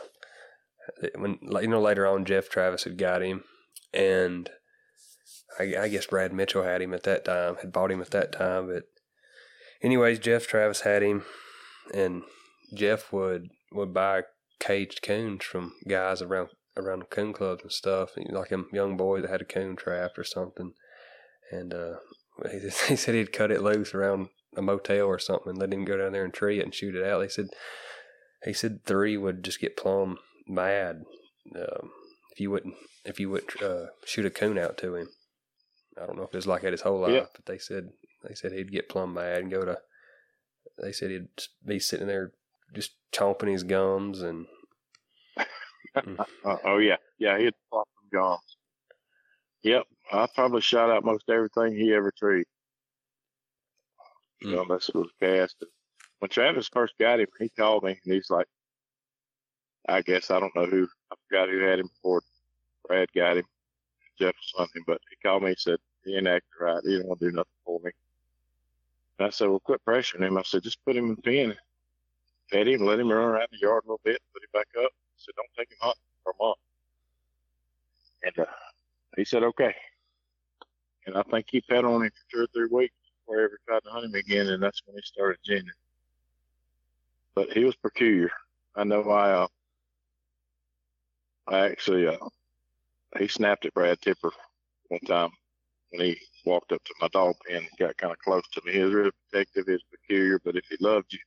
when you know later on Jeff Travis had got him, and I, I guess Brad Mitchell had him at that time, had bought him at that time. But anyways, Jeff Travis had him, and Jeff would would buy caged coons from guys around around the coon clubs and stuff, like a young boy that had a coon trap or something, and uh, he, [LAUGHS] he said he'd cut it loose around a motel or something and let him go down there and tree it and shoot it out. He said he said three would just get plumb mad um, if you wouldn't if you wouldn't uh, shoot a coon out to him. I don't know if it was like that his whole life, Yeah. but they said they said he'd get plumb mad and go to. They said he'd be sitting there just chomping his gums and uh, oh yeah, yeah, he'd pop them gums. Yep, I probably shot out most everything he ever treed. Mm. Unless it was cast. When Travis first got him, he called me and he's like, I guess I don't know who I forgot who had him before Brad got him, Jeff or something, but he called me and said he ain't acting right. He don't want to do nothing for me. And I said, well, quit pressuring him. I said, just put him in the pen, fed him, let him run around the yard a little bit, put him back up. Said, don't take him hunting for a month. And uh, he said, okay. And I think he fed on him for two or three weeks before I ever tried to hunt him again, and that's when he started ginning. But he was peculiar. I know I, uh, I actually, uh, he snapped at Brad Tipper one time when he walked up to my dog pen and got kind of close to me. He was really protective, he was peculiar, but if he loved you,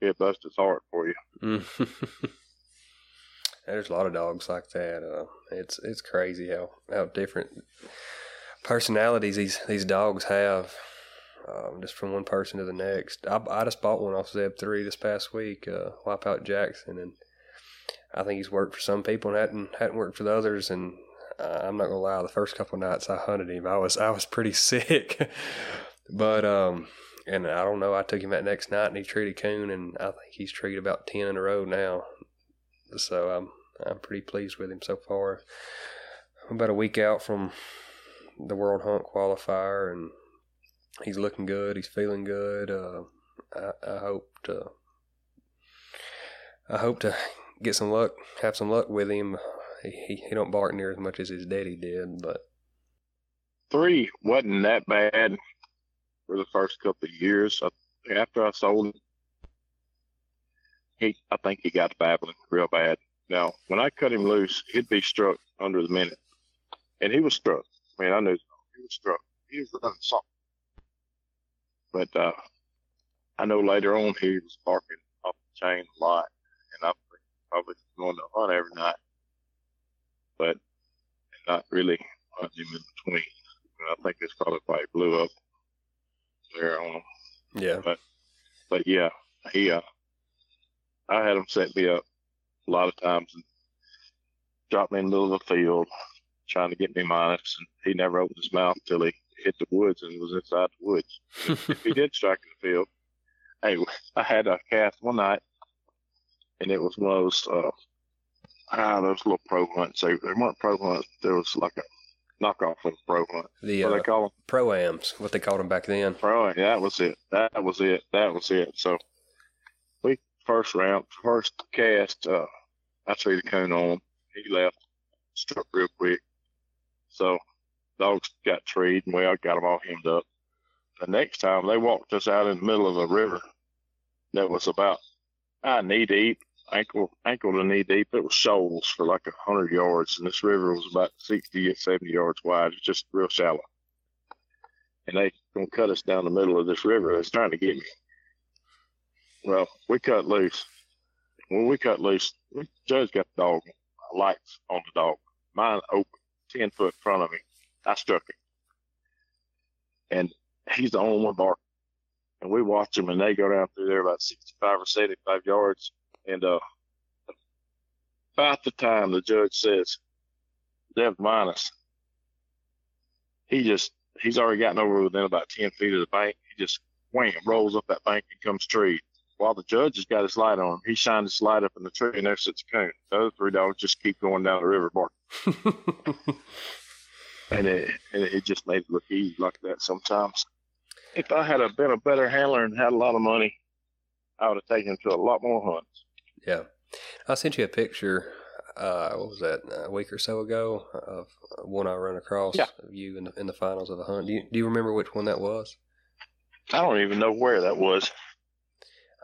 he'd bust his heart for you. [LAUGHS] There's a lot of dogs like that. Uh, it's it's crazy how, how different personalities these these dogs have, um, just from one person to the next. I, I just bought one off Zeb three this past week, uh, Wipeout Jackson, and I think he's worked for some people and hadn't hadn't worked for the others. And uh, I'm not gonna lie, the first couple nights I hunted him, I was I was pretty [LAUGHS] sick, but um. And I don't know. I took him that next night, and he treated coon, and I think he's treated about ten in a row now. So I'm I'm pretty pleased with him so far. I'm about a week out from the World Hunt qualifier, and he's looking good. He's feeling good. Uh, I, I hope to. I hope to get some luck, have some luck with him. He, he, he don't bark near as much as his daddy did, but Three wasn't that bad for the first couple of years. After I sold him, he I think he got babbling real bad. Now, when I cut him loose, he'd be struck under the minute, and he was struck. I mean, I knew he was struck. He was running something, but uh, I know later on he was barking off the chain a lot, and I'm probably going to hunt every night, but not really hunting him in between. And I think it's probably why he blew up there on him. yeah, But but yeah, he uh, I had him set me up a lot of times and drop me in the middle of the field trying to get me minus. and he never opened his mouth until he hit the woods and was inside the woods. if he did strike in the field, hey, [LAUGHS] I had a cast one night, and it was one of those uh, ah, those little pro hunts. They, they weren't pro hunts. There was like a knockoff of a pro hunt. the What uh, they call them? pro-ams, what they called them back then. Pro. Yeah, that was it. That was it. That was it. So we first round, first cast, uh, I the coon on him. He left, struck real quick. So dogs got treed and we all got them all hemmed up. The next time they walked us out in the middle of a river that was about ah, knee deep, ankle ankle to knee deep. It was shoals for like a hundred yards, and this river was about 60 or 70 yards wide. It's just real shallow. And they gonna cut us down the middle of this river. It's trying to get me. Well, we cut loose. When we cut loose, we, Judge got the dog lights on the dog. Mine open, ten foot in front of me. I struck him, and he's the only one barking. And we watch them, and they go down through there about sixty-five or seventy-five yards, and uh, about the time the judge says, "Dev minus," he just he's already gotten over within about ten feet of the bank. He just wham rolls up that bank and comes tree. While the judge has got his light on, he shined his light up in the tree, and sits a coon. The other three dogs just keep going down the river barking, [LAUGHS] and it and it just made it look easy like that sometimes. If I had a, been a better handler and had a lot of money, I would have taken him to a lot more hunts. yeah, I sent you a picture. Uh, what was that? A week or so ago of one I run across Yeah. of you in the, in the finals of a hunt. Do you, do you remember which one that was? I don't even know where that was.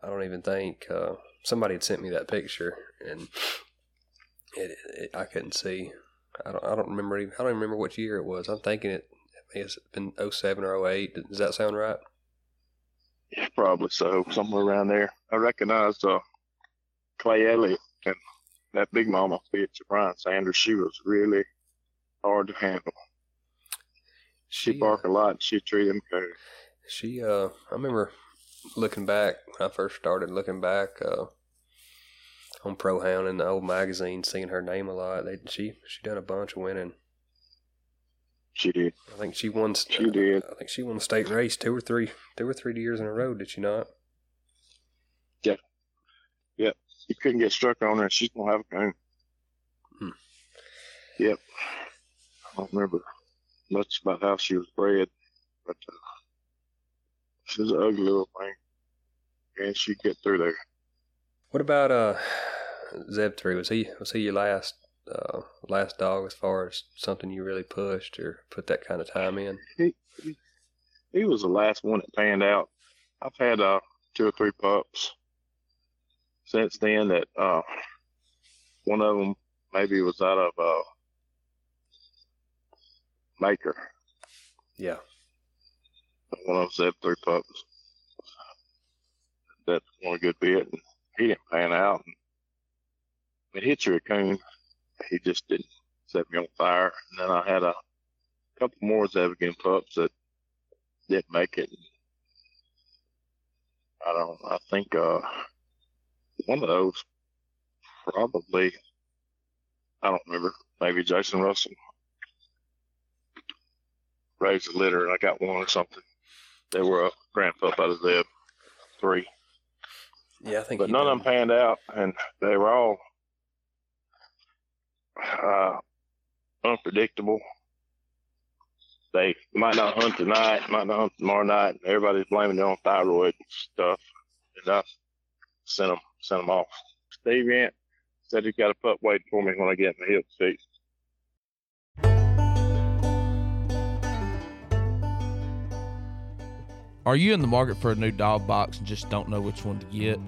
I don't even think uh, somebody had sent me that picture, and it, it I couldn't see. I don't I don't remember even, I don't even remember which year it was. I'm thinking it have been 07 or 08. Does that sound right? Yeah, probably so, somewhere around there. I recognized uh, Clay Elliott and that big mama bitch, Brian Sanders. She was really hard to handle. She She bark a lot. She treat him good. She, uh, I remember looking back when I first started looking back uh, on Pro Hound in the old magazine, seeing her name a lot. They, she, she done a bunch of winning. She did. I think she won. She did. I think she won the state race two or three, two or three years in a row. Did she not? Yeah. Yep. You couldn't get struck on her. She's gonna have a coon. Hmm. Yep. I don't remember much about how she was bred, but uh, she was an ugly little thing, and she'd get through there. What about uh, [SIGHS] Zeb three? Was he was he your last uh, last dog as far as something you really pushed or put that kind of time in? he, he he was the last one that panned out. I've had uh two or three pups since then that uh one of them maybe was out of uh Maker. Yeah. One of them's had three pups. That won a good bit and he didn't pan out and it hit you a coon. He just didn't set me on fire. And then I had a couple more Zeb again pups that didn't make it. I don't. I think uh, one of those probably. I don't remember. Maybe Jason Russell raised a litter, and I got one or something. They were a grand pup out of Zeb, three, Yeah, I think. but none done- of them panned out, and they were all uh, unpredictable. they might not hunt tonight, might not hunt tomorrow night. Everybody's blaming it on thyroid and stuff. And I sent them, sent them off. Steve Yant said he's got a pup waiting for me when I get my hips fixed. Are you in the market for a new dog box and just don't know which one to get?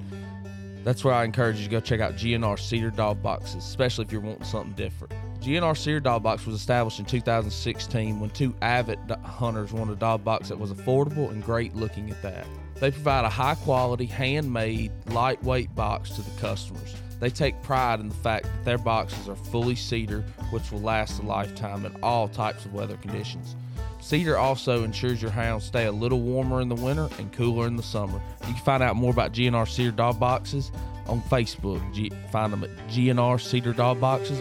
That's where I encourage you to go check out GNR Cedar Dog Boxes, especially if you're wanting something different. GNR Cedar Dog Box was established in 2016 when two avid hunters wanted a dog box that was affordable and great looking at that. They provide a high quality, handmade, lightweight box to the customers. They take pride in the fact that their boxes are fully cedar, which will last a lifetime in all types of weather conditions. Cedar also ensures your hounds stay a little warmer in the winter and cooler in the summer. You can find out more about GNR Cedar Dog Boxes on Facebook. G- find them at GNR Cedar Dog Boxes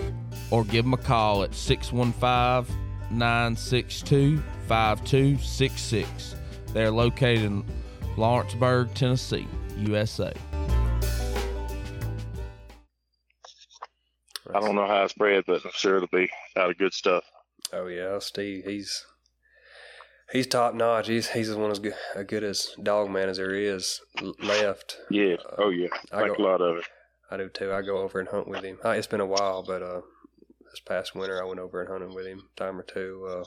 or give them a call at 615 962 5266. They're located in Lawrenceburg, Tennessee, USA. I don't know how it's bred, but I'm sure it'll be out of good stuff. Oh yeah, Steve. He's he's top notch. He's he's as one as good, as good as dog man as there is left. Yeah. Uh, oh yeah. I Like go- a lot of it. I do too. I go over and hunt with him. Uh, it's been a while, but uh, this past winter I went over and hunted with him a time or two. Uh,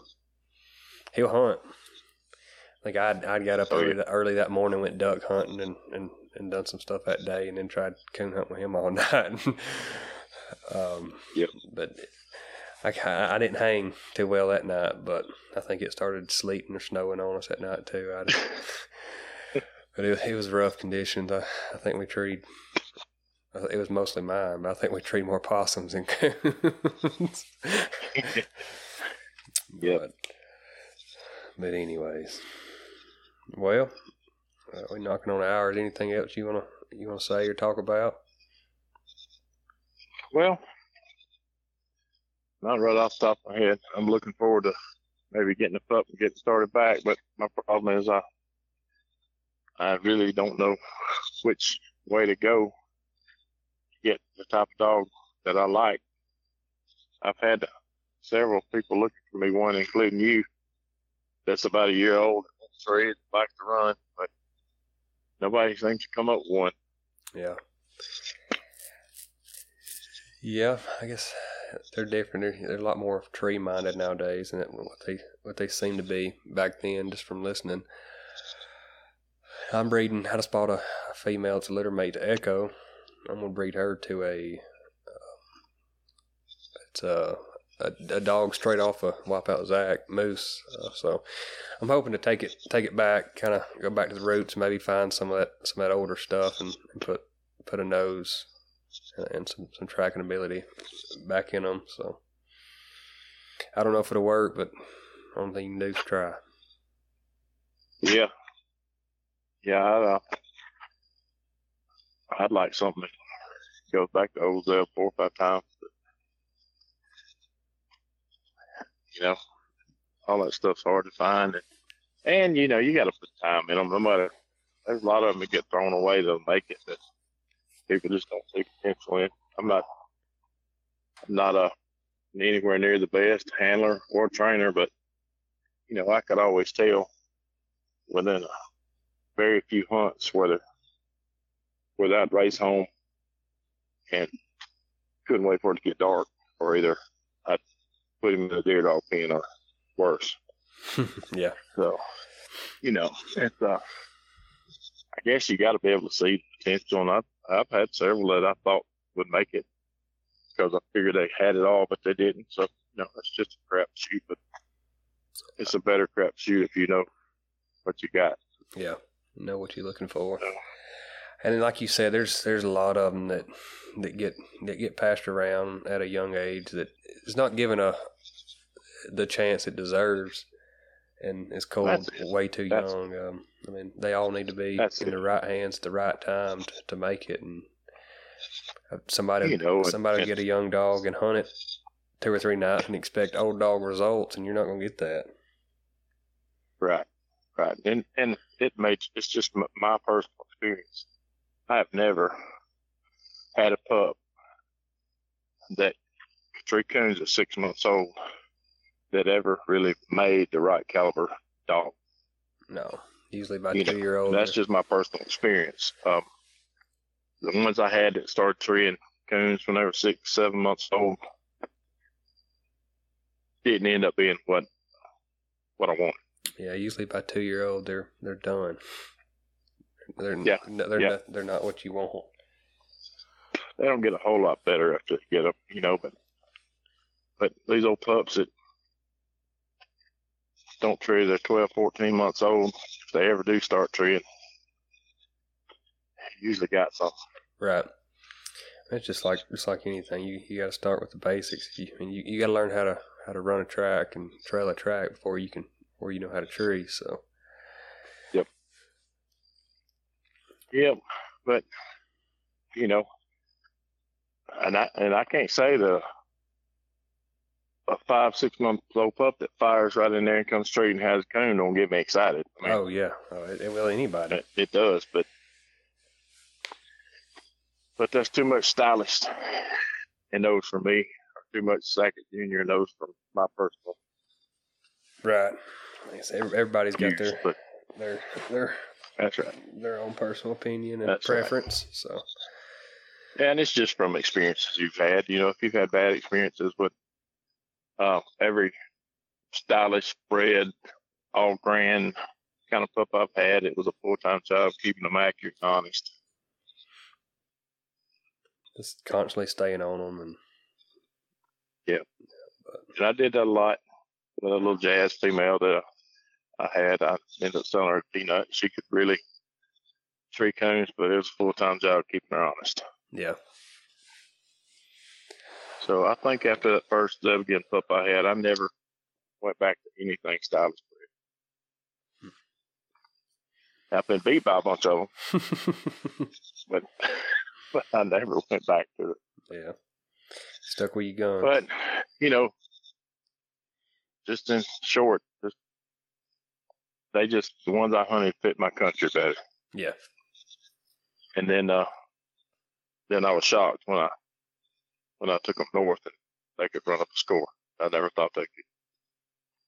he'll hunt. Like I'd I'd got up Oh, early, yeah. that, early that morning, went duck hunting and, and, and done some stuff that day, and then tried coon hunt with him all [LAUGHS] night. [LAUGHS] um, Yep. But I, I didn't hang too well that night, but I think it started sleeting or snowing on us that night too. I just- [LAUGHS] but it, it was rough conditions. I, I think we treed. It was mostly mine, but I think we treed more possums than coons. [LAUGHS] Yep. But, but anyways, well, uh, we're knocking on hours. Anything else you wanna you wanna say or talk about? Well, not right off the top of my head. I'm looking forward to maybe getting the pup and getting started back, but my problem is I I really don't know which way to go to get the type of dog that I like. I've had several people looking for me, one including you, that's about a year old, afraid, like to run, but nobody seems to come up with one. Yeah. Yeah, I guess they're different. They're, they're a lot more tree minded nowadays than what they what they seem to be back then. Just from listening, I'm breeding how to spot a, a female to litter mate to Echo. I'm gonna breed her to a uh, it's a, a a dog straight off of Wipeout Zach Moose. Uh, so I'm hoping to take it take it back, kind of go back to the roots, maybe find some of that some of that older stuff and put put a nose and some some tracking ability back in them. So I don't know if it'll work, but only thing you can do is try. Yeah. Yeah, I'd, uh, I'd like something that goes back to old Zell four or five times. But, you know, all that stuff's hard to find. And, and you know, you got to put time in them. No matter, there's a lot of them that get thrown away that'll make it that people just don't see potential in. I'm not, I'm not a, anywhere near the best handler or trainer, but, you know, I could always tell within a very few hunts whether the where that race home and couldn't wait for it to get dark or either I'd put him in a deer dog pen or worse. [LAUGHS] yeah, So, you know, it's uh I guess you gotta be able to see the potential and I've I've had several that I thought would make it because I figured they had it all but they didn't. So, you know, it's just a crap shoot, but it's a better crap shoot if you know what you got. yeah. Know what you're looking for. Yeah. And like you said, there's there's a lot of them that that get that get passed around at a young age that is not given a the chance it deserves, and it's called That's way too young. Um, I mean, they all need to be in it. the right hands at the right time to, to make it. And somebody You know, somebody get a young dog and hunt it two or three nights and expect old dog results, and you're not gonna get that. Right, right, and and it made it's just m- my personal experience. I have never had a pup that three coons at six months old that ever really made the right caliber dog. No, usually by You know, two year old. That's just my personal experience. Um, the ones I had that started treeing coons when they were six, seven months old didn't end up being what what I want. Yeah, usually by two year old they're they're done. They're Yeah, no- they're yeah. not they're not what you want. They don't get a whole lot better after they get up, you know, but but these old pups that don't tree, they're 12, 14 months old. If they ever do start treeing, usually got something. Right. It's just like just like anything. You you got to start with the basics. You and you, you got to learn how to how to run a track and trail a track before you can before you know how to tree. So Yep. Yep, but you know, and I and I can't say the a five six month old pup that fires right in there and comes straight and has a cone don't get me excited. I mean, oh yeah, oh, it, it will anybody. it, it does, but but that's too much stylish in those for me, or too much second junior in those from my personal Right. Like I say, everybody's got their But their their that's right. their own personal opinion and That's right. preference. So And it's just from experiences you've had. You know, if you've had bad experiences with uh, every stylish, bred, all grand kind of pup I've had, it was a full time job keeping them accurate and honest. just constantly staying on them and yeah. And I did that a lot with a little jazz female that I had. I ended up selling her a peanut. She could really tree cones, but it was a full time job keeping her honest. yeah. So I think after that first Zeb again pup I had, I never went back to anything stylish. I've been beat by a bunch of them, [LAUGHS] but [LAUGHS] but I never went back to it. yeah. Stuck where you going. But you know, just in short, just, they just the ones I hunted fit my country better. yeah. And then uh, then I was shocked when I when I took them north and they could run up a score. I never thought they could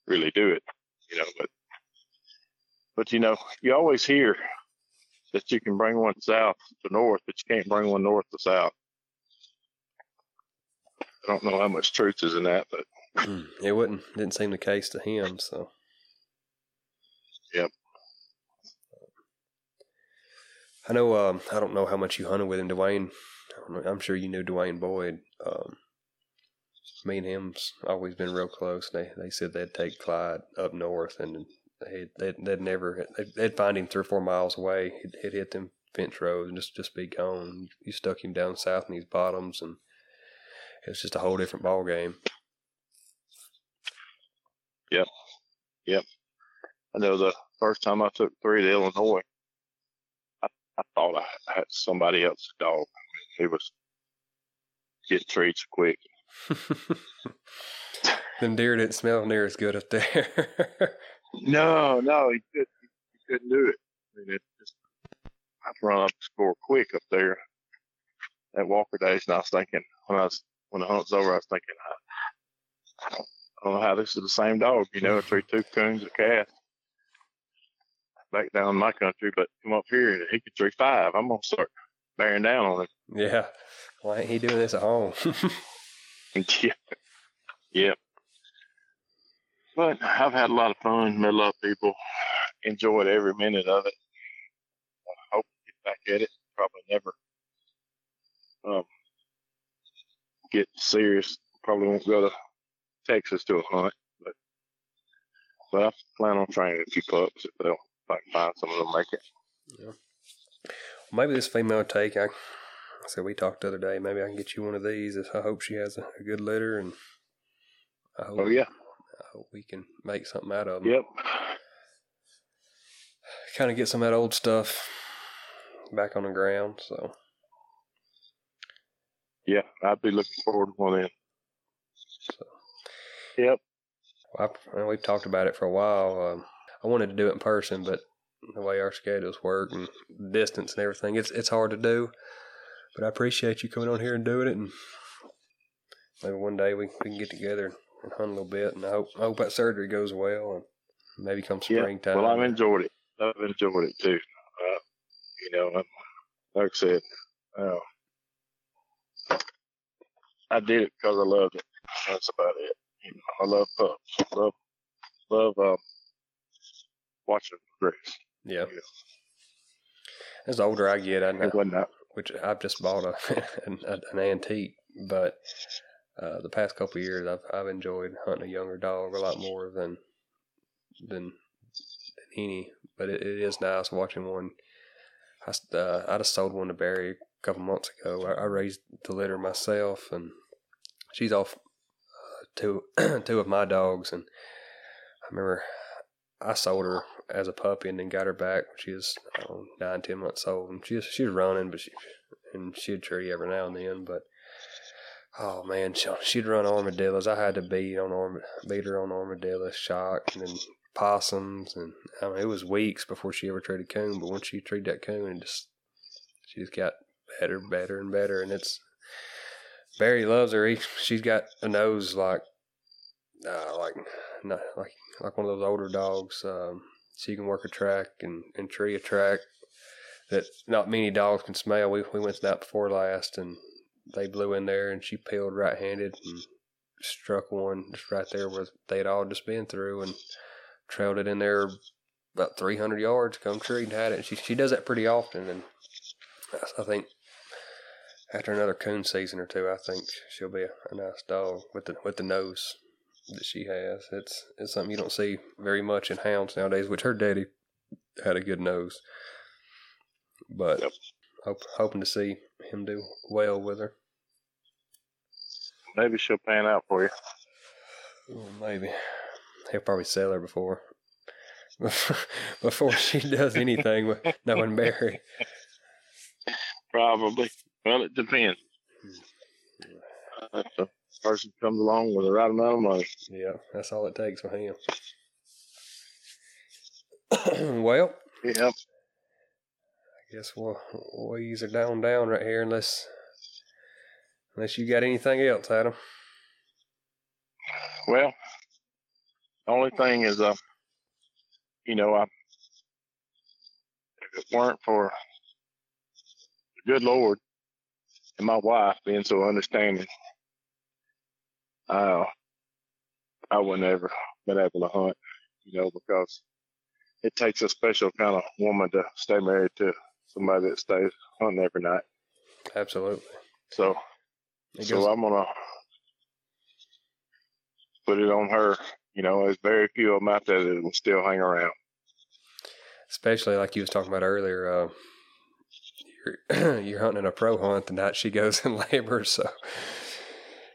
really do it, you know. But but you know, you always hear that you can bring one south to north, but you can't bring one north to south. I don't know how much truth is in that, but Mm, it wouldn't didn't seem the case to him. So. Yep. I know. Um, I don't know how much you hunted with him, Dwayne. I am sure you knew Dwayne Boyd. Um, me and him's always been real close. They they said they'd take Clyde up north, and they'd they'd, they'd never they'd, they'd find him three or four miles away. He'd, he'd hit them fence roads and just just be gone. You stuck him down south in these bottoms, and it was just a whole different ball game. Yep, yep. I know the first time I took three to Illinois, I, I thought I had somebody else's dog. He was getting treats quick. [LAUGHS] Them deer didn't smell near as good up there. [LAUGHS] No, no, he couldn't. He couldn't do it. I mean, it just I've run up the score quick up there at Walker Days, and I was thinking when I was when the hunt's over, I was thinking I, I don't, I don't know how this is the same dog. You know, three two coons a calf back down in my country, but come up here and he could tree five. I'm gonna start bearing down on him. yeah. Why ain't he doing this at home? [LAUGHS] yeah. Yeah. But I've had a lot of fun, met a lot of people, enjoyed every minute of it. I hope to get back at it. Probably never um, get serious. Probably won't go to Texas to a hunt, but but I plan on training a few pups if they'll if I can find some of them make it. Yeah. Maybe this female take. I, I said we talked the other day. Maybe I can get you one of these. I hope she has a, a good litter, and I hope, Oh yeah. I hope we can make something out of them. Yep. Kind of get some of that old stuff back on the ground. So Yeah. I'd be looking forward to one then. So. Yep. I, well, we've talked about it for a while. Um, I wanted to do it in person, but the way our schedules work and distance and everything, it's it's hard to do. But I appreciate you coming on here and doing it, and maybe one day we, we can get together and hunt a little bit. And I hope I hope that surgery goes well and maybe come springtime. Yeah. Well, I've enjoyed it. I've enjoyed it too. Uh, you know, I'm- like I said, uh, I did it because I loved it. That's about it. You know, I love pups. Love, love um, watching them progress. yeah. Yeah. As older I get, I know It wasn't that. Which I've just bought a [LAUGHS] an, an antique, but uh, the past couple years I've I've enjoyed hunting a younger dog a lot more than than, than any. But it, it is nice watching one. I uh, I just sold one to Barry a couple months ago. I, I raised the litter myself, and she's off uh, two [CLEARS THROAT] two of my dogs, and I remember I sold her as a puppy and then got her back when she was nine, ten months old, and she was she was running, but she and she'd tree every now and then, but. Oh man, she- she'd run armadillos. I had to beat on arm, beat her on armadillos, shock, and then possums, and I mean, it was weeks before she ever treated coon. But once she treated that coon, it just she just got better, better, and better. And it's Barry loves her. He, she's got a nose like, uh, like, not like like one of those older dogs. Um, she can work a track and, and tree a track that not many dogs can smell. We we went to that before last, and they blew in there, and she peeled right handed and struck one just right there where they'd all just been through, and trailed it in there about 300 yards, come tree and had it. And She she does that pretty often, and I- I think after another coon season or two, I think she'll be a, a nice dog with the with the nose that she has. It's it's something you don't see very much in hounds nowadays. Which her daddy had a good nose, but Yep. hope, hoping to see him do well with her. Maybe she'll pan out for you. Well, maybe he'll probably sell her before [LAUGHS] before she does anything with [LAUGHS] knowing Barry. Probably. Well, it depends. If the person comes along with the right amount of money. Yeah, that's all it takes for him. [CLEARS THROAT] well, yeah. I guess we'll we'll ease her down down right here unless unless you got anything else, Adam. Well, the only thing is, uh, you know, I, if it weren't for the good Lord and my wife being so understanding, uh, I wouldn't ever been able to hunt, you know, because it takes a special kind of woman to stay married to somebody that stays hunting every night. Absolutely. So, It so goes, I'm gonna put it on her. You know, there's very few of them out there that will still hang around. especially like you was talking about earlier. Uh, you're [CLEARS THROAT] you're hunting a pro hunt the night she goes in [LAUGHS] labor, so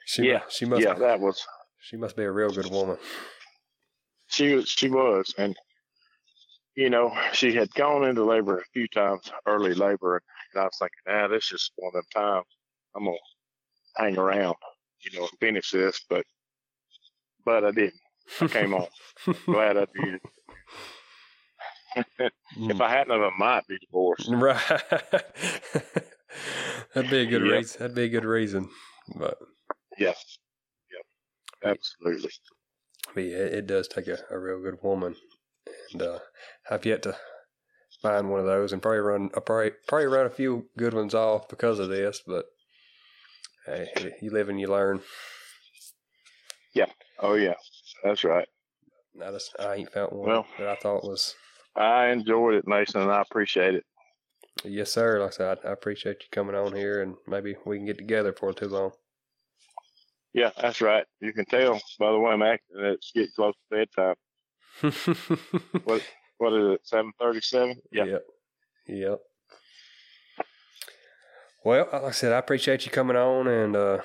she Yeah, she must yeah, that was she must be a real good woman. she was she was, and you know, she had gone into labor a few times, early labor, and I was thinking, ah, this is one of them times. I'm gonna hang around, you know, and finish this, but but I didn't. I came on. [LAUGHS] Glad I did. [LAUGHS] If I hadn't, I might be divorced. [LAUGHS] Right. That'd be a good Yep. reason. That'd be a good reason. But, Yeah, yeah, absolutely. but yeah, it, does take a, a real good woman, and uh, I've yet to find one of those, and probably run I probably probably run a few good ones off because of this. But hey, you live and you learn. Yeah. Oh yeah, that's right. I just I ain't found one Well- that I thought was I enjoyed it, Mason, and I appreciate it. yes, sir. Like I said, I, I appreciate you coming on here, and maybe we can get together for too long. Yeah, that's right. You can tell by the way I'm acting that it's getting close to bedtime. [LAUGHS] What what is it? Seven thirty-seven. Yeah. Yep. Yep. Well, like I said, I appreciate you coming on, and uh,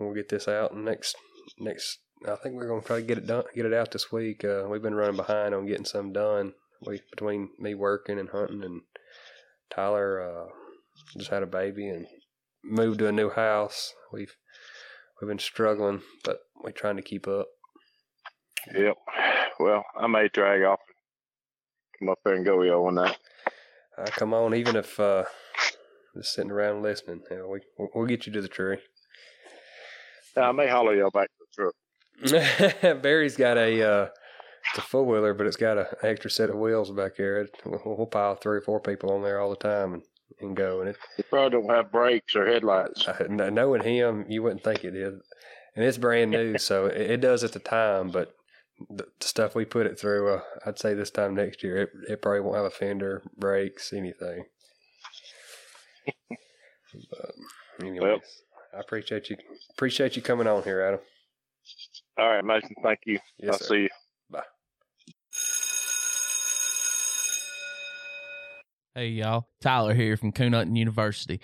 we'll get this out next next. I think we're gonna try to get it done, get it out this week. Uh, we've been running behind on getting some done. We between me working and hunting, and Tyler uh, just had a baby and moved to a new house. We've we've been struggling, but we're trying to keep up. Yep. Well, I may drag off and come up there and go yo one night. Uh, come on, even if uh, just sitting around listening, you know, we we'll, get you to the tree. Now, I may holler y'all back to the truck. [LAUGHS] Barry's got a uh, it's a four wheeler, but it's got an extra set of wheels back there. It, we'll, we'll pile three or four people on there all the time and, and go. And it, They probably don't have brakes or headlights. uh, knowing him, you wouldn't think it is. And it's brand new, [LAUGHS] so it, it does at the time. But the, the stuff we put it through, uh, I'd say this time next year, it, it probably won't have a fender, brakes, anything. but anyways, I appreciate you appreciate you coming on here, Adam. All right, Mason. Thank you. Yes, I'll sir. see you. Hey y'all, Tyler here from Coon Hunting University.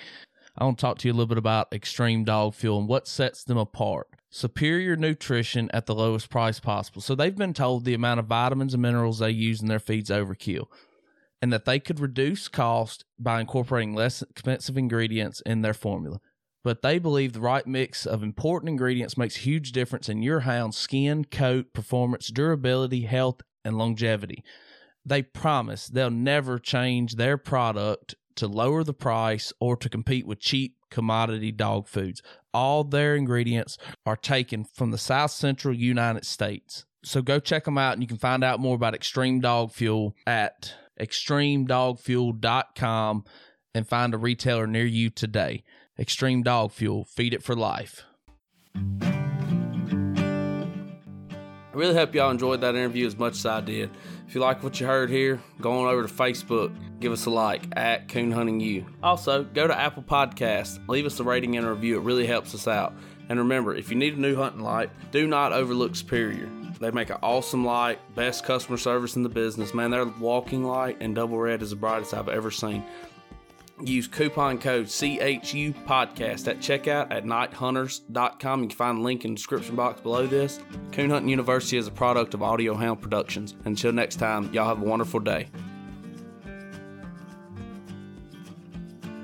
I want to talk to you a little bit about Extreme Dog Fuel and what sets them apart. Superior nutrition at the lowest price possible. So they've been told the amount of vitamins and minerals they use in their feeds overkill, and that they could reduce cost by incorporating less expensive ingredients in their formula. But they believe the right mix of important ingredients makes a huge difference in your hound's skin, coat, performance, durability, health, and longevity they promise they'll never change their product to lower the price or to compete with cheap commodity dog foods. All their ingredients are taken from the South Central United States. So go check them out and you can find out more about Extreme Dog Fuel at extremedogfuel.com and find a retailer near you today. Extreme Dog Fuel, feed it for life. I really hope y'all enjoyed that interview as much as I did. If you like what you heard here, go on over to Facebook, give us a like at Coon Hunting U. Also, go to Apple Podcasts, leave us a rating and a review. It really helps us out. And remember, if you need a new hunting light, do not overlook Superior. They make an awesome light, best customer service in the business. Man, their walking light and double red is the brightest I've ever seen. Use coupon code CHU podcast at checkout at nighthunters.com. You can find the link in the description box below this. Coon Hunting University is a product of Audio Hound Productions. Until next time, y'all have a wonderful day.